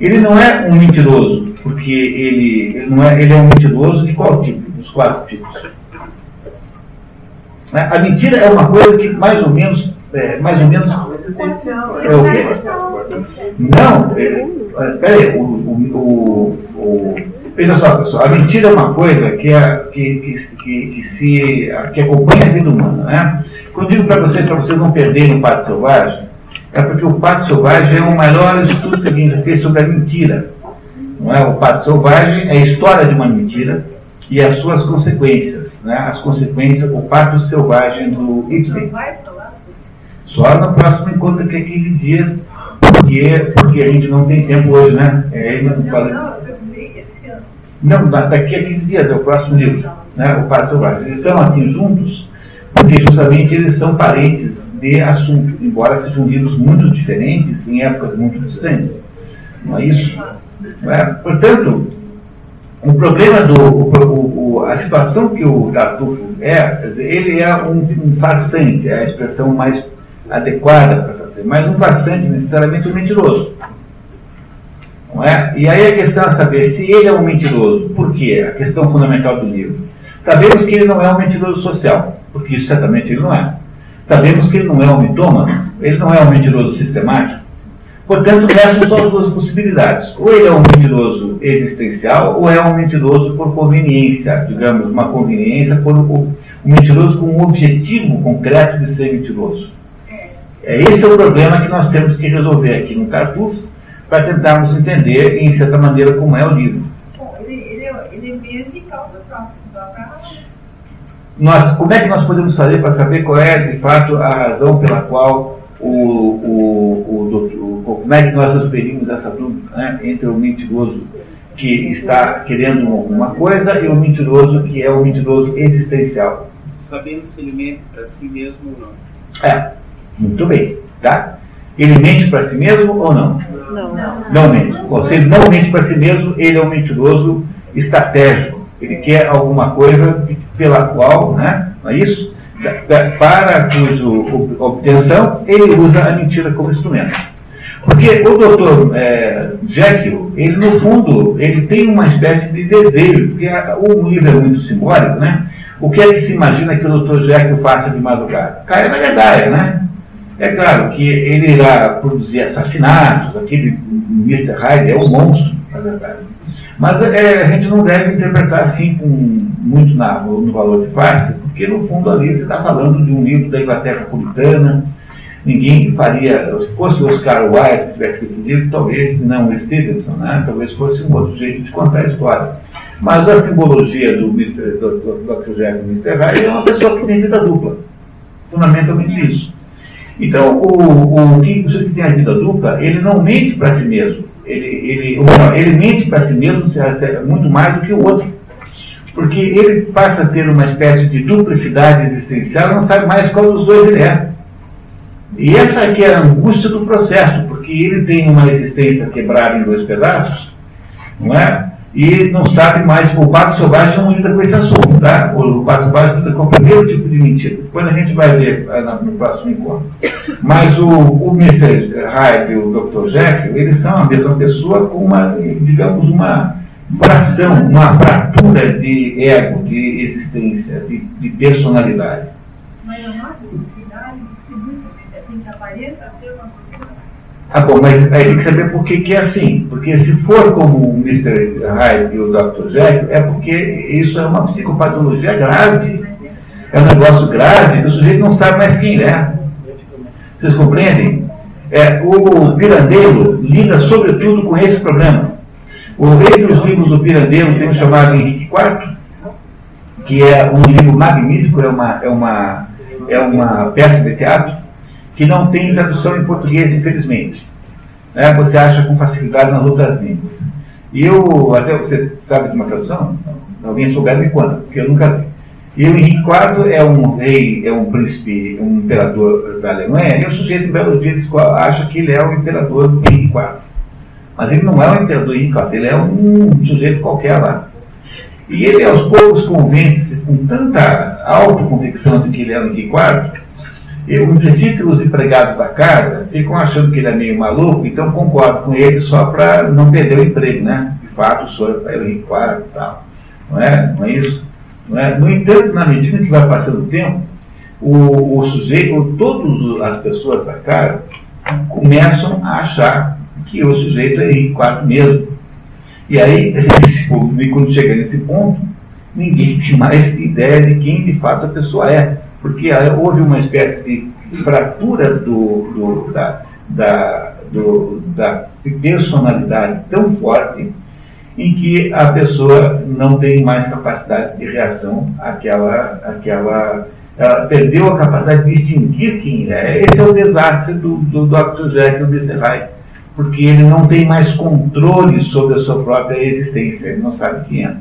Ele não é um mentiroso, porque ele, ele, não é, ele é um mentiroso de qual tipo? Dos quatro tipos. Né? A mentira é uma coisa que mais ou menos, é, mais ou menos é? Não, é, peraí, o, o, o, veja só, pessoal, a mentira é uma coisa que, é, que, que, que, que se, que acompanha a vida humana. Né? Quando digo para vocês, para vocês não perderem o Pato Selvagem, é porque o Pato Selvagem é o maior estudo que a gente fez sobre a mentira. Não é? O Pato Selvagem é a história de uma mentira e as suas consequências. Né? As consequências, o Pato Selvagem do Ibsen. Não vai falar? Só no próximo encontro, daqui a 15 dias, porque, porque a gente não tem tempo hoje, né? É, não Não, fala- não, esse ano. não, da- daqui a 15 dias é o próximo livro, né? o Pato Selvagem. Eles estão assim juntos, porque justamente eles são parentes de assunto, embora sejam livros muito diferentes em épocas muito distantes. Não é isso? Não é? Portanto, o problema do. o- o- a situação que o Tartufo é, quer dizer, ele é um, um farsante, é a expressão mais adequada para fazer, mas um farsante necessariamente um mentiroso. Não é? E aí a questão é saber se ele é um mentiroso. Por quê? A questão fundamental do livro. Sabemos que ele não é um mentiroso social, porque isso certamente ele não é. Sabemos que ele não é um mitômano, ele não é um mentiroso sistemático. Portanto, restam só duas possibilidades. Ou ele é um mentiroso existencial, ou é um mentiroso por conveniência, digamos, uma conveniência por um mentiroso com um objetivo concreto de ser mentiroso. É, esse é o problema que nós temos que resolver aqui no Tartufo, para tentarmos entender, em certa maneira, como é o livro. Bom, ele, ele, ele mente e causa própria, só para Nós, como é que nós podemos fazer para saber qual é, de fato, a razão pela qual o, o, o, doutor- o- como é que nós resolveríamos essa dúvida né, entre o mentiroso que está querendo alguma coisa e o mentiroso que é o mentiroso existencial? Sabendo se ele mente para si mesmo ou não. É, muito bem, tá? Ele mente para si mesmo ou não? Não. Não mente. Ou se ele não mente para si mesmo, ele é um mentiroso estratégico. Ele quer alguma coisa pela qual, né? Não é isso? Para cuja ob- obtenção, ele usa a mentira como instrumento. Porque o doutor é, Jekyll, ele no fundo, ele tem uma espécie de desejo, porque o livro é muito simbólico, né? O que é que se imagina que o doutor Jekyll faça de madrugada? Caia na medalha, né? É claro que ele irá produzir assassinatos, aquele Mr. Hyde é um monstro, na verdade. Mas é, a gente não deve interpretar assim com muito na- no, valor de face, porque no fundo ali você está falando de um livro da Inglaterra puritana, ninguém faria, se fosse Oscar Wilde que tivesse escrito o livro, talvez não Stevenson, né? talvez fosse um outro jeito de contar a história. Mas a simbologia do, Dr. E Mr. Hyde é uma pessoa que tem vida dupla, fundamentalmente isso. Então, o, o, que- o sujeito que tem a vida dupla, ele não mente para si mesmo. Ele, ele, melhor, ele mente para si mesmo muito mais do que o outro. Porque ele passa a ter uma espécie de duplicidade existencial não sabe mais qual dos dois ele é. E essa aqui é a angústia do processo, porque ele tem uma existência quebrada em dois pedaços, não é? E não sabe mais, o pato selvagem não lida com esse assunto, tá? O pato selvagem lida com o primeiro tipo de mentira. Depois a gente vai ver na- no próximo encontro. Mas o, o Mr. Hyde e o Dr. Jekyll, eles são a mesma pessoa com uma, digamos, uma fração, uma fratura de ego, de existência, de, de personalidade. Mas a nossa Ah, bom, mas aí tem que saber por que, que é assim. Porque se for como o Mr. Hyde e o Dr. Jekyll, é porque isso é uma psicopatologia grave. É um negócio grave, o sujeito não sabe mais quem é. Vocês compreendem? É, o Pirandello lida sobretudo com esse problema. O, entre os livros do Pirandello tem um chamado Henrique IV, que é um livro magnífico, é uma, é uma, é uma peça de teatro, que não tem tradução em português, infelizmente. Né? Você acha com facilidade nas outras línguas. E eu, até você sabe de uma tradução? Alguém souber me conta, porque eu nunca vi. E o Henrique IV é um rei, é um príncipe, um imperador da Alemanha, e o sujeito, um belo dia, acha que ele é o imperador do Henrique IV. Mas ele não é o imperador Henrique IV, ele é um sujeito qualquer lá. E ele aos poucos convence com tanta autoconvicção de que ele é o Henrique IV, eu, no princípio, os empregados da casa ficam achando que ele é meio maluco, então concordo com ele só para não perder o emprego, né? De fato, o senhor é o Henrique IV e tal. Não é? Não é isso? Não é? No entanto, na medida que vai passando o tempo, o, o sujeito, todas as pessoas da casa começam a achar que o sujeito é Henrique IV mesmo. E aí, <laughs> quando chega nesse ponto, ninguém tem mais ideia de quem de fato a pessoa é porque houve uma espécie de fratura do, do, da, da, do, da personalidade tão forte em que a pessoa não tem mais capacidade de reação àquela, àquela ela perdeu a capacidade de distinguir quem é. Esse é o desastre do, do Dr. Jekyll de Serrai, porque ele não tem mais controle sobre a sua própria existência, ele não sabe quem é.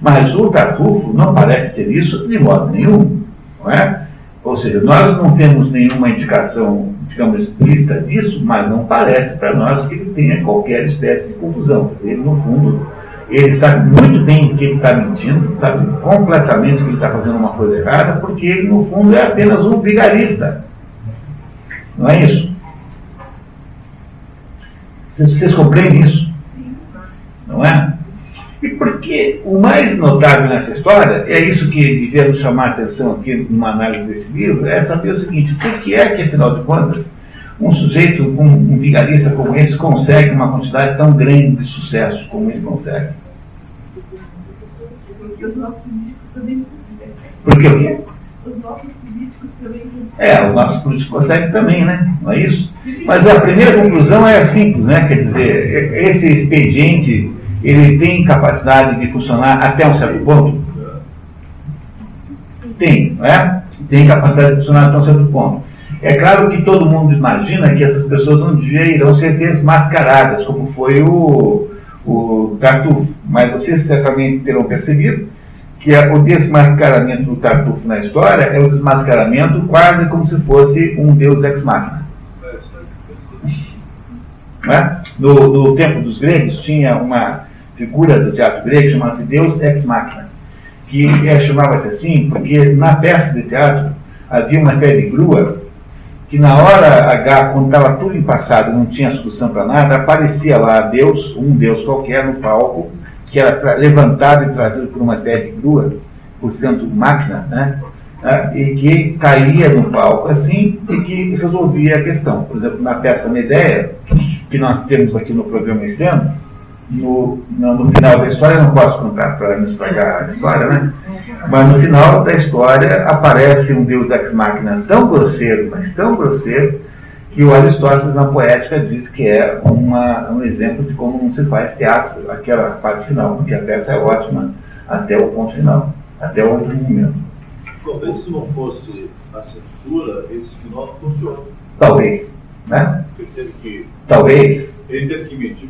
Mas o Tartufo não parece ser isso de modo nenhum. Não é? Ou seja, nós não temos nenhuma indicação, digamos, explícita disso, mas não parece para nós que ele tenha qualquer espécie de confusão. Ele, no fundo, ele sabe muito bem que ele está mentindo, sabe completamente que ele está fazendo uma coisa errada, porque ele, no fundo, é apenas um vigarista. Não é isso? Vocês, vocês compreendem isso? Não é? E porque o mais notável nessa história, é isso que devemos chamar a atenção aqui numa análise desse livro, é saber o seguinte, o que é que, afinal de contas, um sujeito, um, um vigarista como esse, consegue uma quantidade tão grande de sucesso como ele consegue? Porque os nossos políticos também conseguem. Porque o quê? Os nossos políticos também conseguem. É, os nossos políticos conseguem também, né? Não é isso? Mas a primeira conclusão é simples, né? Quer dizer, esse expediente ele tem capacidade de funcionar até um certo ponto? Tem, não é? Tem capacidade de funcionar até um certo ponto. É claro que todo mundo imagina que essas pessoas um dia irão ser desmascaradas, como foi o, o Tartufo. Mas vocês certamente terão percebido que o desmascaramento do Tartufo na história é o desmascaramento quase como se fosse um deus ex-máquina. É? No, no tempo dos gregos tinha uma figura do teatro grego chamava-se Deus ex machina, que é, chamava-se assim porque na peça de teatro havia uma espécie de grua que na hora H, quando estava tudo em passado, não tinha solução para nada, aparecia lá Deus, um Deus qualquer no palco, que era levantado e trazido por uma espécie de grua, portanto máquina, né? né? e que caía no palco assim e que resolvia a questão. Por exemplo, na peça Medeia, que nós temos aqui no programa esse ano, no, no, final da história, eu não posso contar para não estragar a história, né? Mas no final da história aparece um deus ex machina tão grosseiro, mas tão grosseiro, que o Aristóteles na poética diz que é uma, um exemplo de como não se faz teatro, aquela parte final, porque a peça é ótima até o ponto final, até o último momento. Talvez se não fosse a censura, esse final funcionou. Talvez, né? Ele teve que... Teve que mentir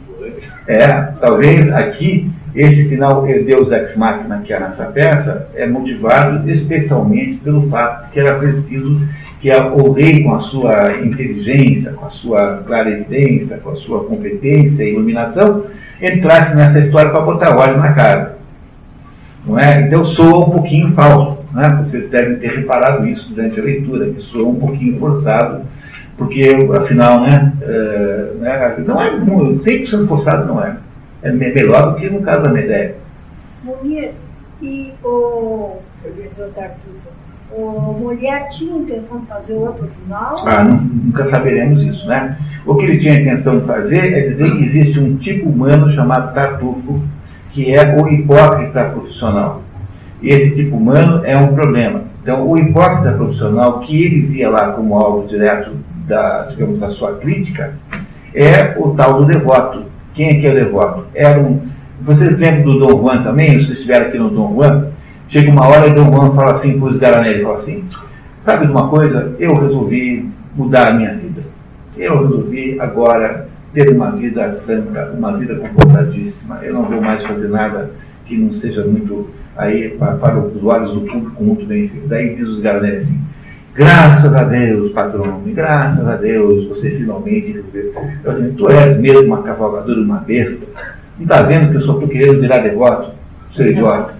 é, talvez aqui esse final Deus ex machina que há nessa peça é motivado especialmente pelo fato de que era preciso que o rei, com a sua inteligência, com a sua clarividência, com a sua competência e iluminação, entrasse nessa história para botar ordem na casa. Não é? Então soa um pouquinho falso. Né? Vocês devem ter reparado isso durante a leitura, que soa um pouquinho forçado porque afinal, né, é, né não é 100% forçado, não é. É melhor do que no caso da Medeia. Munir, e o a mulher tinha intenção de fazer outro final? Ah, não, nunca saberemos isso, né? O que ele tinha a intenção de fazer é dizer que existe um tipo humano chamado Tartufo, que é o hipócrita profissional. E esse tipo humano é um problema. Então, o hipócrita profissional, que ele via lá como alvo direto da, digamos, da sua crítica, é o tal do devoto. Quem é que é devoto? Era um. Vocês lembram do Dom Juan também? Os que estiveram aqui no Dom Juan? Chega uma hora e Dom Juan fala assim para os Garanelli, fala assim, sabe de uma coisa? Eu resolvi mudar a minha vida. Eu resolvi agora ter uma vida santa, uma vida comportadíssima. Eu não vou mais fazer nada que não seja muito aí para, para os olhos do público muito bem feito. Daí diz os Garanelli assim, Graças a Deus, patrão, graças a Deus, você finalmente resolveu. Eu digo, tu és mesmo uma cavalgadora, uma besta. Não está vendo que eu só estou querendo virar devoto? Seu idiota.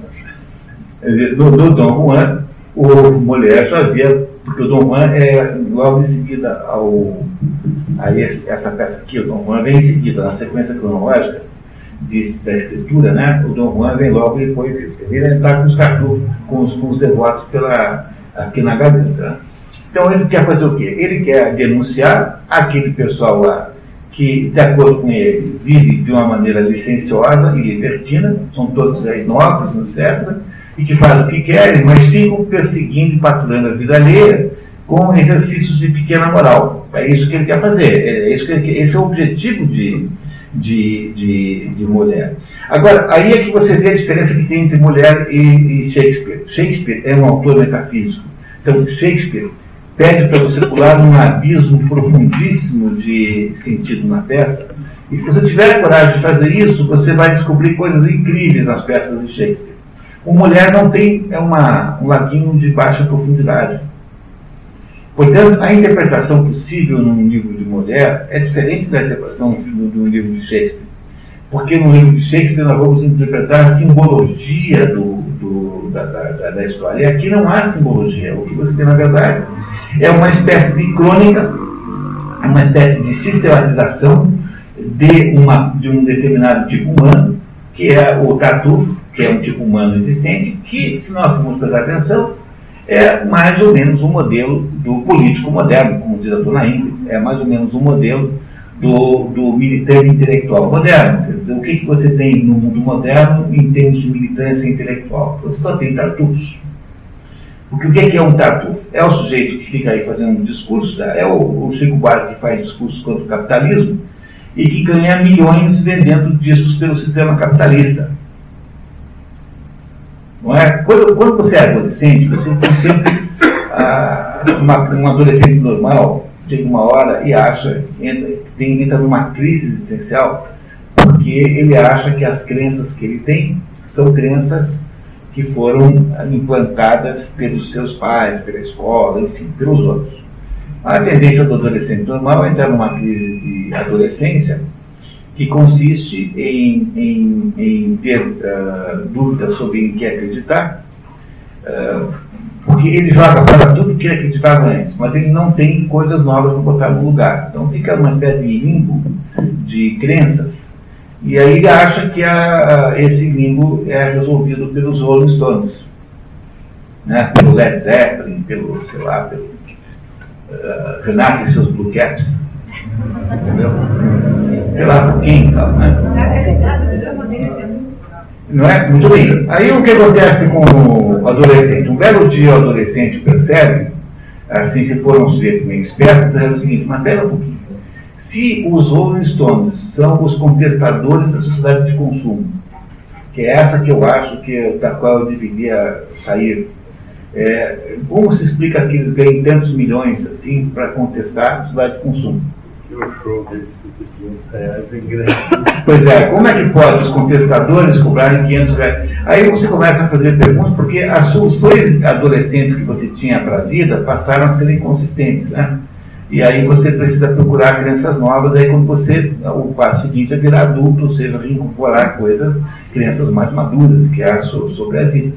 No, no Dom Juan, o mulher já havia, porque o Dom Juan é logo em seguida ao, a esse, essa peça aqui, o Dom Juan vem em seguida, na sequência cronológica de, da escritura, né? O Dom Juan vem logo e foi ele está com os cartuchos, com os, com os devotos pela, aqui na garganta. Então ele quer fazer o quê? Ele quer denunciar aquele pessoal lá que, de acordo com ele, vive de uma maneira licenciosa e libertina, são todos aí nobres, etc., e que fazem o que querem, mas ficam perseguindo e patrulhando a vida alheia com exercícios de pequena moral. É isso que ele quer fazer, é isso que ele, esse é o objetivo de, de, de, de, mulher. Agora, aí é que você vê a diferença que tem entre mulher e, e Shakespeare. Shakespeare é um autor metafísico. Então, Shakespeare pede para você pular num abismo profundíssimo de sentido na peça. E se você tiver coragem de fazer isso, você vai descobrir coisas incríveis nas peças de Shakespeare. O Mulher não tem é uma, um laguinho de baixa profundidade. Portanto, a interpretação possível num livro de Mulher é diferente da interpretação do, livro de Shakespeare. Porque no livro de Shakespeare nós vamos interpretar a simbologia do, do, da, da, da, história. E aqui não há simbologia. O que você tem, na verdade, é uma espécie de crônica, uma espécie de sistematização de, uma, de um determinado tipo humano, que é o tatu, que é um tipo humano existente, que, se nós formos prestar atenção, é mais ou menos um modelo do político moderno, como diz a dona Ingrid, é mais ou menos um modelo do, do militante intelectual moderno. Quer dizer, o que, que você tem no mundo moderno em termos de militância intelectual? Você só tem tartufos. Porque o que é um tartufo? É o sujeito que fica aí fazendo um discurso, é o, o Chico Buarque que faz discurso contra o capitalismo e que ganha milhões vendendo discos pelo sistema capitalista. Não é? quando, quando você é adolescente, você tem sempre ah, uma, um adolescente normal, chega uma hora e acha, entra, tem, entra numa crise existencial, porque ele acha que as crenças que ele tem são crenças que foram implantadas pelos seus pais, pela escola, enfim, pelos outros. A tendência do adolescente normal é entrar numa crise de adolescência que consiste em, em, em ter uh, dúvidas sobre em que acreditar, uh, porque ele joga fora tudo que acreditava antes, mas ele não tem coisas novas para botar no lugar. Então fica uma espécie de limbo de crenças e aí ele acha que a, esse limbo é resolvido pelos Rolling Stones, né? pelo Led Zeppelin, pelo, sei lá, pelo uh, Renato e seus Blue Cats. Entendeu? Sei lá por quem né? Não é? Muito bem. Aí o que acontece com o adolescente? Um belo dia o adolescente percebe, assim, se for um sujeito meio esperto, percebe o seguinte, mas pera um pouquinho. Se os Rolling Stones são os contestadores da sociedade de consumo, que é essa que eu acho que da qual eu deveria sair, é, como se explica que eles ganham tantos milhões assim para contestar a sociedade de consumo? o show deles reais ingressos. <laughs> Pois é, como é que pode os contestadores cobrarem 500 reais? Aí você começa a fazer perguntas, porque as soluções adolescentes que você tinha para a vida passaram a ser inconsistentes, né? E aí você precisa procurar crianças novas, aí quando você, o passo seguinte é virar adulto, ou seja, incorporar coisas, crianças mais maduras, que é sobre a vida.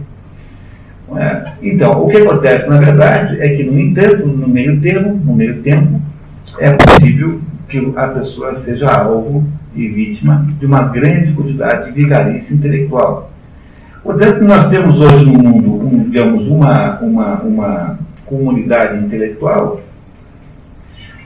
É? Então, o que acontece, na verdade, é que, no entanto, no meio termo, no meio tempo, é possível que a pessoa seja alvo e vítima de uma grande quantidade de vigarice intelectual. Portanto, nós temos hoje no mundo, um, digamos, uma, uma, uma comunidade intelectual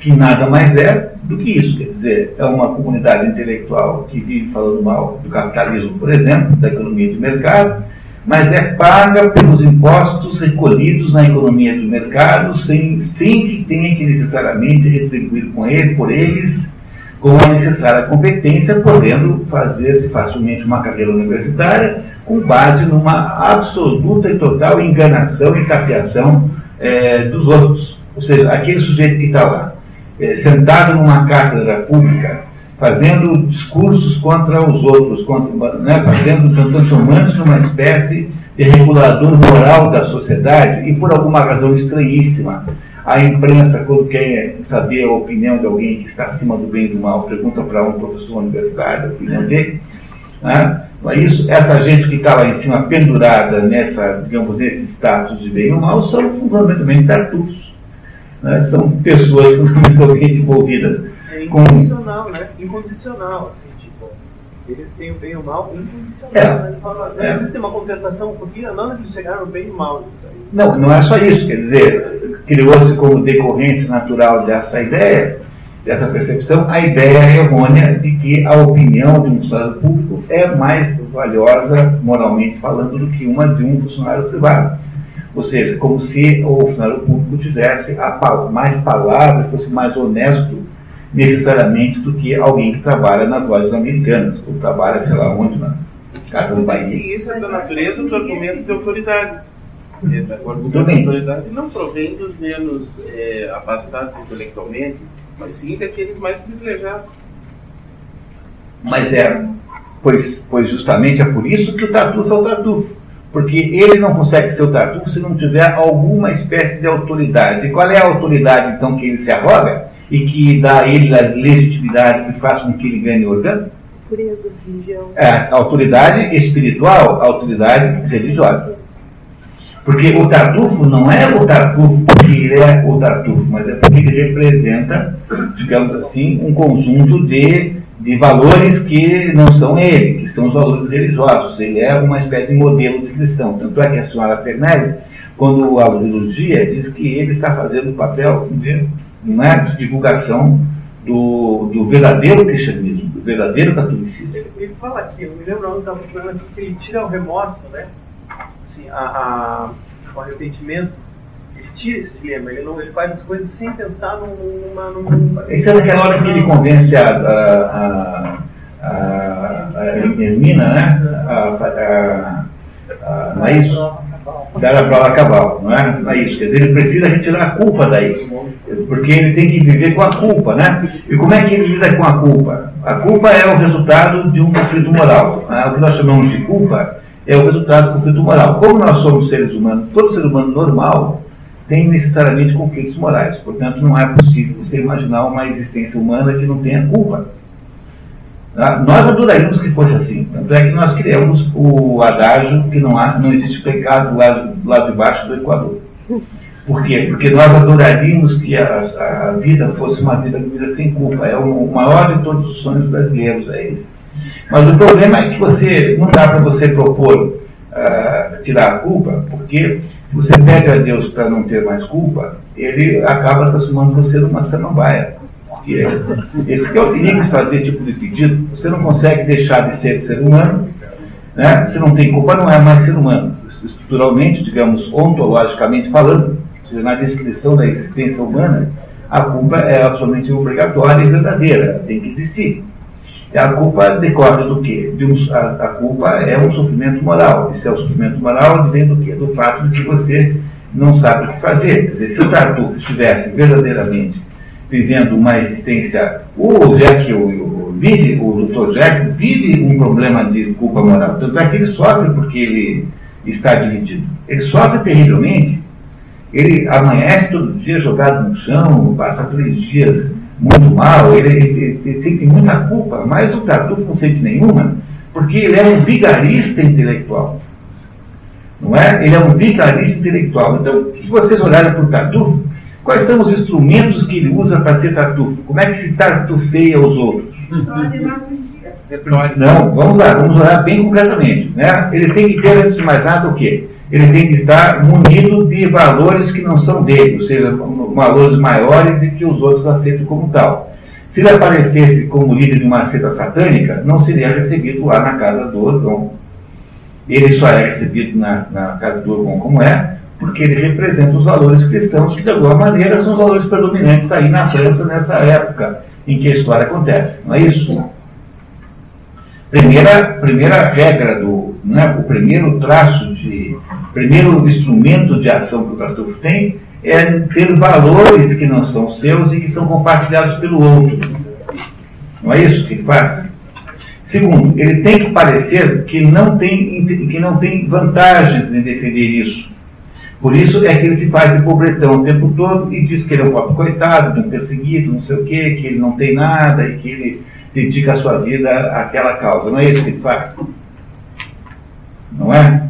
que nada mais é do que isso. Quer dizer, é uma comunidade intelectual que vive falando mal do capitalismo, por exemplo, da economia de mercado, mas é paga pelos impostos recolhidos na economia do mercado sem, sem que tenha que necessariamente retribuir com ele, por eles com a necessária competência, podendo fazer-se facilmente uma carreira universitária com base numa absoluta e total enganação e tapeação é, dos outros. Ou seja, aquele sujeito que está lá, sentado numa cátedra pública, fazendo discursos contra os outros, contra, né, fazendo, transformando-se numa espécie de regulador moral da sociedade e por alguma razão estranhíssima a imprensa, quando quer saber a opinião de alguém que está acima do bem e do mal, pergunta para um professor universitário a opinião dele. Né? É isso, essa gente que está lá em cima pendurada nessa, digamos, nesse status de bem e mal são fundamentalmente tartufos. Né? São pessoas fundamentalmente envolvidas. É incondicional, com... né? Incondicional, assim, tipo, eles têm o bem e o mal incondicional. É. Né? Fala, não é. existe uma contestação, porque não eles chegaram no bem e o mal. Não, não é só isso, quer dizer, criou-se como decorrência natural dessa ideia, dessa percepção, a ideia errônea de que a opinião de um funcionário público é mais valiosa, moralmente falando, do que uma de um funcionário privado. Ou seja, como se o funcionário público tivesse mais palavra, fosse mais honesto necessariamente do que alguém que trabalha nas lojas americanas, ou trabalha, sei lá onde, na casa do Bahia. Isso é da natureza do argumento de autoridade o argumento da autoridade não provém dos menos é, abastados intelectualmente, mas sim daqueles mais privilegiados. Mas é, pois, pois justamente é por isso que o Tartufo é o Tartufo. Porque ele não consegue ser o Tartufo se não tiver alguma espécie de autoridade. E qual é a autoridade, então, que ele se arroga e que dá a ele a legitimidade que faz com que ele ganhe organo? Pureza, religião. É, a autoridade espiritual, autoridade religiosa. Porque o Tartufo não é o Tartufo porque ele é o Tartufo, mas é porque ele representa, digamos assim, um conjunto de, de valores que não são ele, que são os valores religiosos. Ele é uma espécie de modelo de cristão. Tanto é que a senhora Fernelli, quando a elogia, diz que ele está fazendo o papel de, é, de divulgação do, do verdadeiro cristianismo, do verdadeiro catolicismo. Ele, ele fala aqui, eu me lembro onde estava falando que ele tira o remorso, né? assim, a, a, o arrependimento, tira esse dilema, ele, não, ele faz as coisas sem pensar numa. numa Isso é naquela hora que ele convence a, a, a, a, a Hermina, né? A, a, a, não é isso? Dela para acabar, não é? Não é isso. Quer dizer, ele precisa retirar a culpa daí. Porque ele tem que viver com a culpa, né? E como é que ele lida com a culpa? A culpa é o resultado de um conflito moral. Né? O que nós chamamos de culpa é o resultado do conflito moral. Como nós somos seres humanos, todo ser humano normal tem necessariamente conflitos morais. Portanto, não é possível você imaginar uma existência humana que não tenha culpa. Ah, nós adoraríamos que fosse assim. Tanto é que nós criamos o adágio que não, há, não existe pecado lá, lá de baixo do Equador. Por quê? Porque nós adoraríamos que a, a vida fosse uma vida, vida sem culpa. É o maior de todos os sonhos brasileiros, é esse. Mas o problema é que você não dá para você propor uh, tirar a culpa, porque você pede a Deus para não ter mais culpa, ele acaba transformando você numa samambaia. Porque esse que é o perigo de fazer esse tipo de pedido. Você não consegue deixar de ser ser humano, né? se não tem culpa, não é mais ser humano. Estruturalmente, digamos, ontologicamente falando, seja, na descrição da existência humana, a culpa é absolutamente obrigatória e verdadeira, tem que existir. A culpa decorre do quê? De um, a, a, culpa é um sofrimento moral. Esse é o sofrimento moral vem do quê? Do fato de que você não sabe o que fazer. Quer dizer, se o Tartufo estivesse verdadeiramente vivendo uma existência. O Jack, o, o, vive, o Dr. Jack vive um problema de culpa moral. Tanto é que ele sofre porque ele está dividido. Ele sofre terrivelmente. Ele amanhece todo dia jogado no chão, passa três dias muito mal, ele, ele, ele, sente muita culpa, mas o Tartufo não sente nenhuma, porque ele é um vigarista intelectual. Não é? Ele é um vigarista intelectual. Então, se vocês olharem para o Tartufo, quais são os instrumentos que ele usa para ser Tartufo? Como é que se tartufeia os outros? Repertório. Não, vamos lá, vamos olhar bem concretamente. Né? Ele tem que ter, antes de mais nada, o quê? Ele tem que estar munido de valores que não são dele, ou seja, valores maiores e que os outros aceitam como tal. Se ele aparecesse como líder de uma seita satânica, não seria recebido lá na casa do Odon. Ele só é recebido na, na casa do Odon como é, porque ele representa os valores cristãos, que de alguma maneira são os valores predominantes aí na França nessa época em que a história acontece. Não é isso? Primeira, primeira regra do, né, o primeiro traço de, primeiro instrumento de ação que o Tartufo tem é ter valores que não são seus e que são compartilhados pelo outro. Não é isso que ele faz? Segundo, ele tem que parecer que não tem, que não tem vantagens em defender isso. Por isso é que ele se faz de pobretão o tempo todo e diz que ele é um pobre coitado, um perseguido, não sei o quê, que ele não tem nada e que ele dedica a sua vida àquela causa. Não é isso que ele faz? Não é?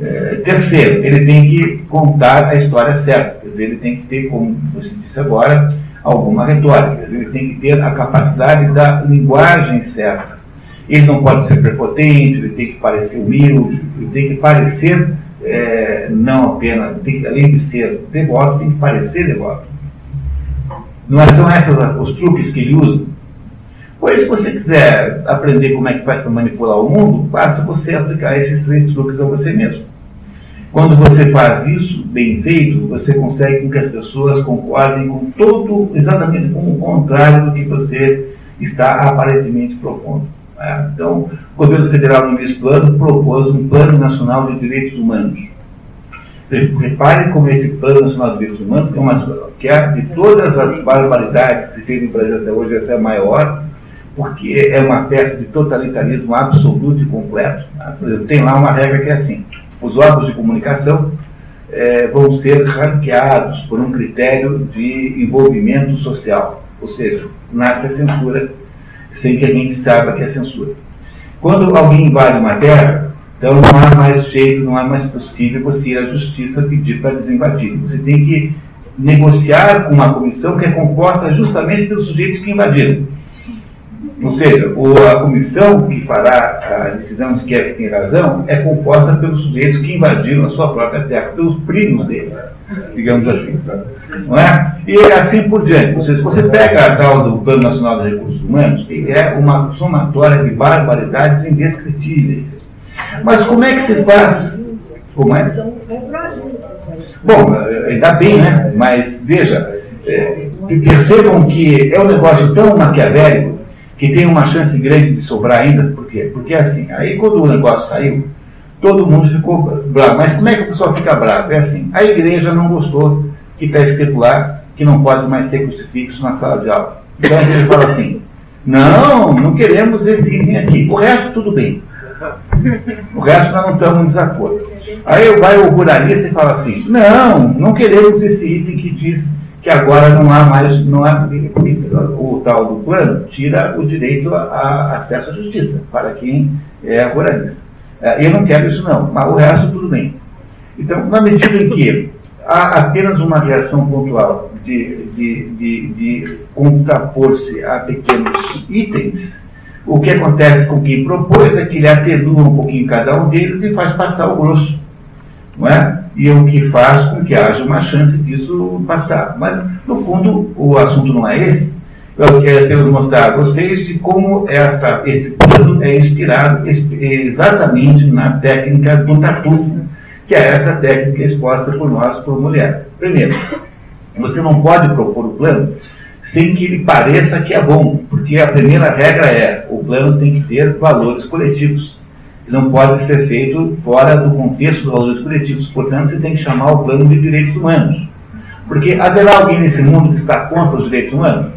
É? Terceiro, ele tem que contar a história certa. Quer dizer, ele tem que ter, como você disse agora, alguma retórica. Quer dizer, ele tem que ter a capacidade da linguagem certa. Ele não pode ser prepotente, ele tem que parecer humilde, ele tem que parecer, é, não apenas, tem, além de ser devoto, tem que parecer devoto. Não são esses os truques que ele usa? Pois, se você quiser aprender como é que faz para manipular o mundo, basta você aplicar esses três truques a você mesmo. Quando você faz isso bem feito, você consegue que as pessoas concordem com todo, exatamente com o contrário do que você está aparentemente propondo. É, então, o governo federal, no mesmo plano, propôs um Plano Nacional de Direitos Humanos. Repare como esse Plano Nacional de Direitos Humanos é uma, que é de todas as barbaridades que se fez no Brasil até hoje, essa é a maior, porque é uma peça de totalitarismo absoluto e completo. Tem lá uma regra que é assim: os órgãos de comunicação é, vão ser ranqueados por um critério de envolvimento social, ou seja, nasce a censura sem que a gente saiba que é censura. Quando alguém invade uma terra, então não há mais jeito, não há mais possível você ir à justiça pedir para desinvadir. Você tem que negociar com uma comissão que é composta justamente pelos sujeitos que invadiram. Ou seja, a comissão que fará a decisão de quem é que tem razão é composta pelos sujeitos que invadiram a sua própria terra, pelos primos deles, digamos assim. Não é? E assim por diante. Ou seja, se você pega a tal do Plano Nacional de Recursos Humanos, ele é uma somatória de barbaridades indescritíveis. Mas como é que se faz? Como é? Bom, ainda bem, né? Mas veja, é, percebam que é um negócio tão maquiavélico que tem uma chance grande de sobrar ainda, por quê? Porque assim, aí quando o negócio saiu, todo mundo ficou bravo. Mas como é que o pessoal fica bravo? É assim, a igreja não gostou que está escrito lá que não pode mais ter crucifixo na sala de aula. Então a igreja fala assim, não, não queremos esse item aqui. O resto tudo bem. O resto nós não estamos em desacordo. Aí vai o ruralista e fala assim, não, não queremos esse item que diz que agora não há mais, não há, o tal do plano tira o direito a, a acesso à justiça para quem é ruralista. É, eu não quero isso não, mas o resto tudo bem. Então, na medida em que há apenas uma reação pontual de, de, de, de contrapor-se a pequenos itens, o que acontece com quem propôs é que ele atenua um pouquinho cada um deles e faz passar o grosso. Não é? E o que faz com que haja uma chance disso passar. Mas, no fundo, o assunto não é esse. Eu quero mostrar a vocês de como esta, esse plano é inspirado exatamente na técnica do tartufo, que é essa técnica exposta por nós, por mulher. Primeiro, você não pode propor o plano sem que ele pareça que é bom, porque a primeira regra é o plano tem que ter valores coletivos não pode ser feito fora do contexto dos valores coletivos. Portanto, você tem que chamar o plano de direitos humanos. Porque haverá alguém nesse mundo que está contra os direitos humanos?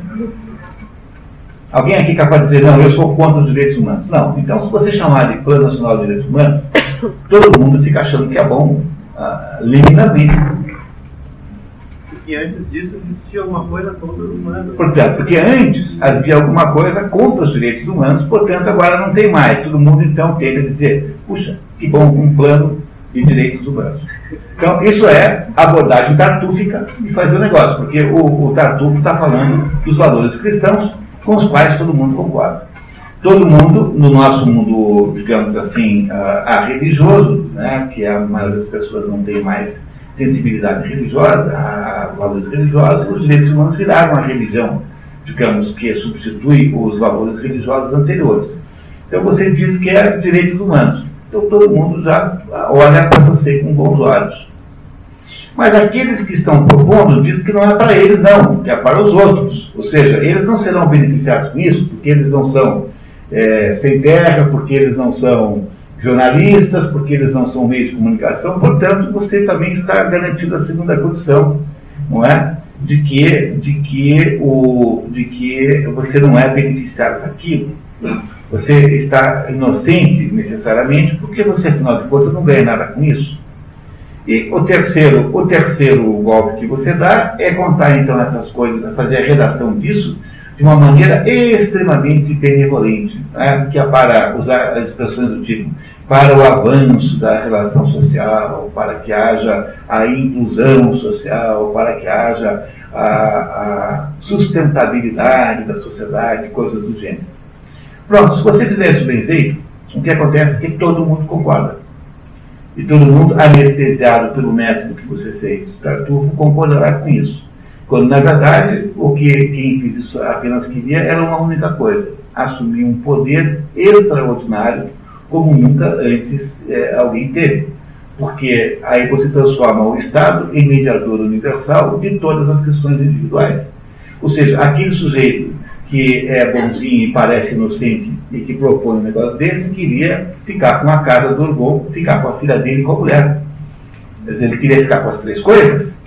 Alguém aqui capaz de dizer, não, eu sou contra os direitos humanos? Não. Então, se você chamar de Plano Nacional de Direitos Humanos, todo mundo fica achando que é bom, uh, liminarmente que antes disso existia alguma coisa contra os humanos. Portanto, porque antes havia alguma coisa contra os direitos humanos, portanto agora não tem mais. Todo mundo então tende a dizer, puxa, que bom, um plano de direitos humanos. Então, isso é a abordagem tartúfica de fazer o negócio, porque o, o tartufo está falando dos valores cristãos com os quais todo mundo concorda. todo mundo, no nosso mundo, digamos assim, a, religioso, né, que a maioria das pessoas não tem mais sensibilidade religiosa, a valores religiosos, os direitos humanos viraram a religião, digamos, que substitui os valores religiosos anteriores. Então você diz que é direitos humanos. Então todo mundo já olha para você com bons olhos. Mas aqueles que estão propondo dizem que não é para eles, não, que é para os outros. Ou seja, eles não serão beneficiados com isso, porque eles não são é, sem terra, porque eles não são jornalistas, porque eles não são meios de comunicação, portanto, você também está garantindo a segunda condição, não é? De que, de que, o, de que você não é beneficiado daquilo. Você está inocente necessariamente, porque você, afinal de contas, não ganha nada com isso. E o terceiro, o terceiro golpe que você dá é contar então essas coisas, fazer a redação disso de uma maneira extremamente benevolente, né? que é para usar as expressões do tipo para o avanço da relação social, para que haja a inclusão social, para que haja a, a sustentabilidade da sociedade, coisas do gênero. Pronto, se você fizer isso bem feito, o que acontece é que todo mundo concorda. E todo mundo, anestesiado pelo método que você fez, Tartufo concordará com isso. Quando, na verdade, o que quem fez isso apenas queria era uma única coisa: assumir um poder extraordinário como nunca antes é, alguém teve. Porque aí você transforma o Estado em mediador universal de todas as questões individuais. Ou seja, aquele sujeito que é bonzinho e parece inocente e que propõe um negócio desse, queria ficar com a casa do Orgon, ficar com a filha dele e com a mulher. Quer dizer, ele queria ficar com as três coisas.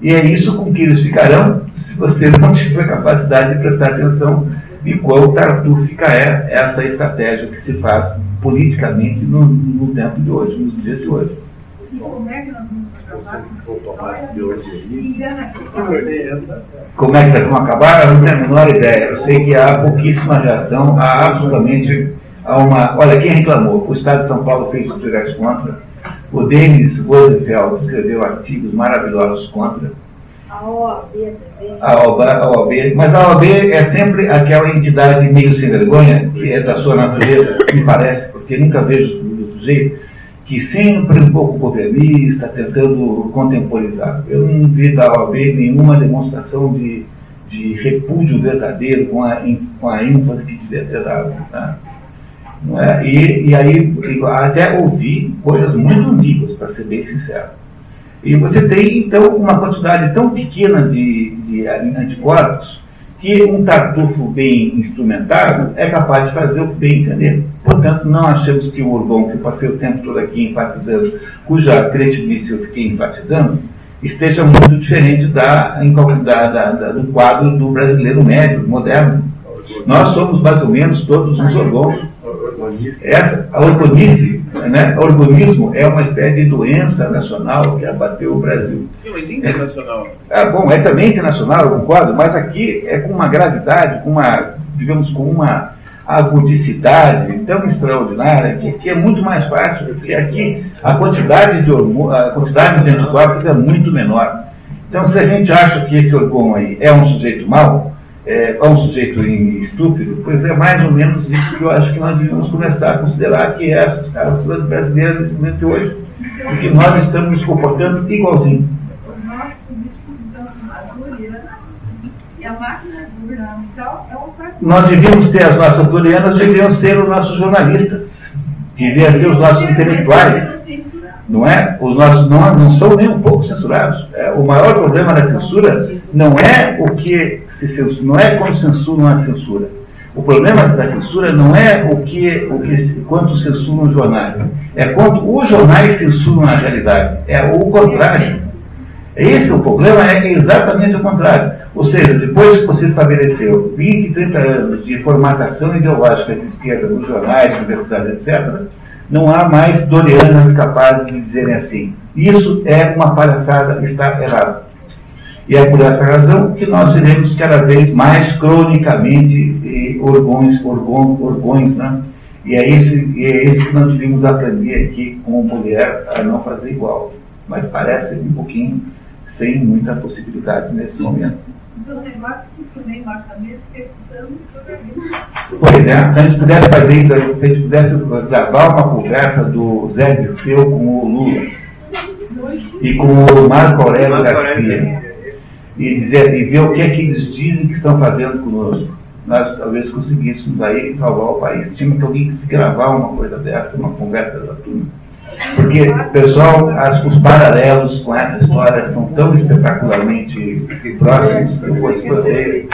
E é isso com que eles ficarão se você não tiver capacidade de prestar atenção de quão tartúfica é essa estratégia que se faz politicamente no, no tempo de hoje, nos dias de hoje. como é que nós vamos acabar Como é que nós vamos acabar? Eu não tenho a menor ideia. Eu sei que há pouquíssima reação, há absolutamente há uma. Olha, quem reclamou? O Estado de São Paulo fez tutoriais contra. O Denis Rosenfeld escreveu artigos maravilhosos contra a OAB também. A OAB, a OAB, mas a OAB é sempre aquela entidade meio sem vergonha, que é da sua natureza, me parece, porque nunca vejo do jeito, que sempre um pouco governista, tentando contemporizar. Eu não vi da OAB nenhuma demonstração de, de repúdio verdadeiro com a, com a ênfase que devia ter dado. Tá? É? E, e aí até ouvi coisas muito ambíguas, para ser bem sincero. E você tem, então, uma quantidade tão pequena de, de anticorpos que um tartufo bem instrumentado é capaz de fazer o bem entender. Portanto, não achamos que o Urbão, que eu passei o tempo todo aqui enfatizando, cuja credibilidade eu fiquei enfatizando, esteja muito diferente da, da, da, da, do quadro do brasileiro médio, moderno. Nós somos mais ou menos todos uns orgãos. Essa, a orgonice né? Organismo é uma espécie de doença nacional que abateu o Brasil. Sim, mas internacional. É, ah, bom, é também internacional, eu concordo, mas aqui é com uma gravidade, com uma, digamos, com uma agudicidade tão extraordinária que aqui é muito mais fácil, porque aqui a quantidade de, a quantidade de anticorpos é muito menor. Então, se a gente acha que esse órgão aí é um sujeito mau, é, a um sujeito estúpido, pois é mais ou menos isso que eu acho que nós devemos começar a considerar que é a sociedade brasileira nesse momento de hoje. Porque nós estamos nos comportando igualzinho. Nós estamos e a máquina governamental é um Nós devíamos ter as nossas dorianas, deviam ser os nossos jornalistas, deviam ser os nossos intelectuais não é? Os nossos não, não são nem um pouco censurados. É, o maior problema da censura não é o que se censura, não é quando censuram a censura. O problema da censura não é o que, o que quanto censuram os jornais, é quanto os jornais censuram a realidade. É o contrário. Esse é o problema, é exatamente o contrário. Ou seja, depois que você estabeleceu 20, 30 anos de formatação ideológica de esquerda nos jornais, universidades, etc., não há mais dorianas capazes de dizerem assim. Isso é uma palhaçada, está errado. E é por essa razão que nós iremos cada vez mais cronicamente orgões, orgões, orgões, né? E é, isso, é isso que nós devemos aprender aqui como mulher a não fazer igual. Mas parece um pouquinho sem muita possibilidade nesse momento. Pois é, se a gente pudesse fazer, então, se a gente pudesse gravar uma conversa do Zé Dirceu com o Lula e com o Marco Aurélio Garcia. E, dizer, e ver o que é que eles dizem que estão fazendo conosco. Nós talvez conseguíssemos aí salvar o país. Tinha que alguém que gravar uma coisa dessa, uma conversa dessa turma. Porque, pessoal, as- os paralelos com essa história são tão espetacularmente próximos que eu fosse vocês.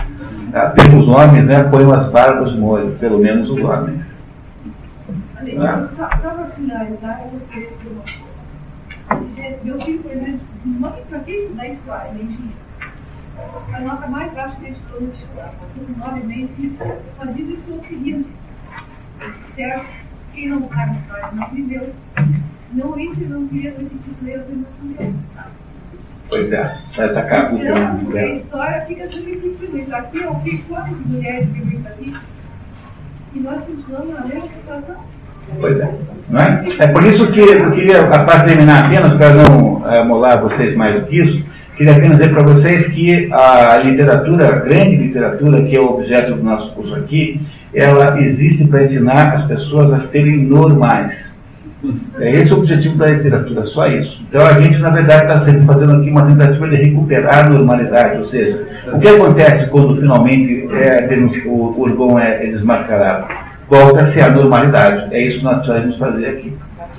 Até os homens né, põem as barbas de molho, pelo menos os homens. Olha, só, para finalizar, eu de dizer uma coisa. Meu filho, por exemplo, mãe, para que estudar história? Mentira. A nota mais baixa que estudou no vestibular, porque com nove meses, ele fazia isso o seguinte. Certo? Quem não sabe história não aprendeu. Não entra, não queria repetir ler, não aprendeu. Pois é, vai atacar a no porque a história fica se repetindo. Isso aqui é o que quantas mulheres vivem isso aqui? E nós continuamos na mesma situação. Pois é. Não é? é por isso que eu queria, para terminar apenas, para não eh, amolar vocês mais do que isso, queria apenas dizer para vocês que a literatura, a grande literatura, que é o objeto do nosso curso aqui, ela existe para ensinar as pessoas a serem normais. É esse o objetivo da literatura, só isso. Então a gente, na verdade, está sempre fazendo aqui uma tentativa de recuperar a normalidade, ou seja, o que acontece quando finalmente é, o Urgon é, é desmascarado? Volta-se à normalidade. É isso que nós precisamos fazer aqui.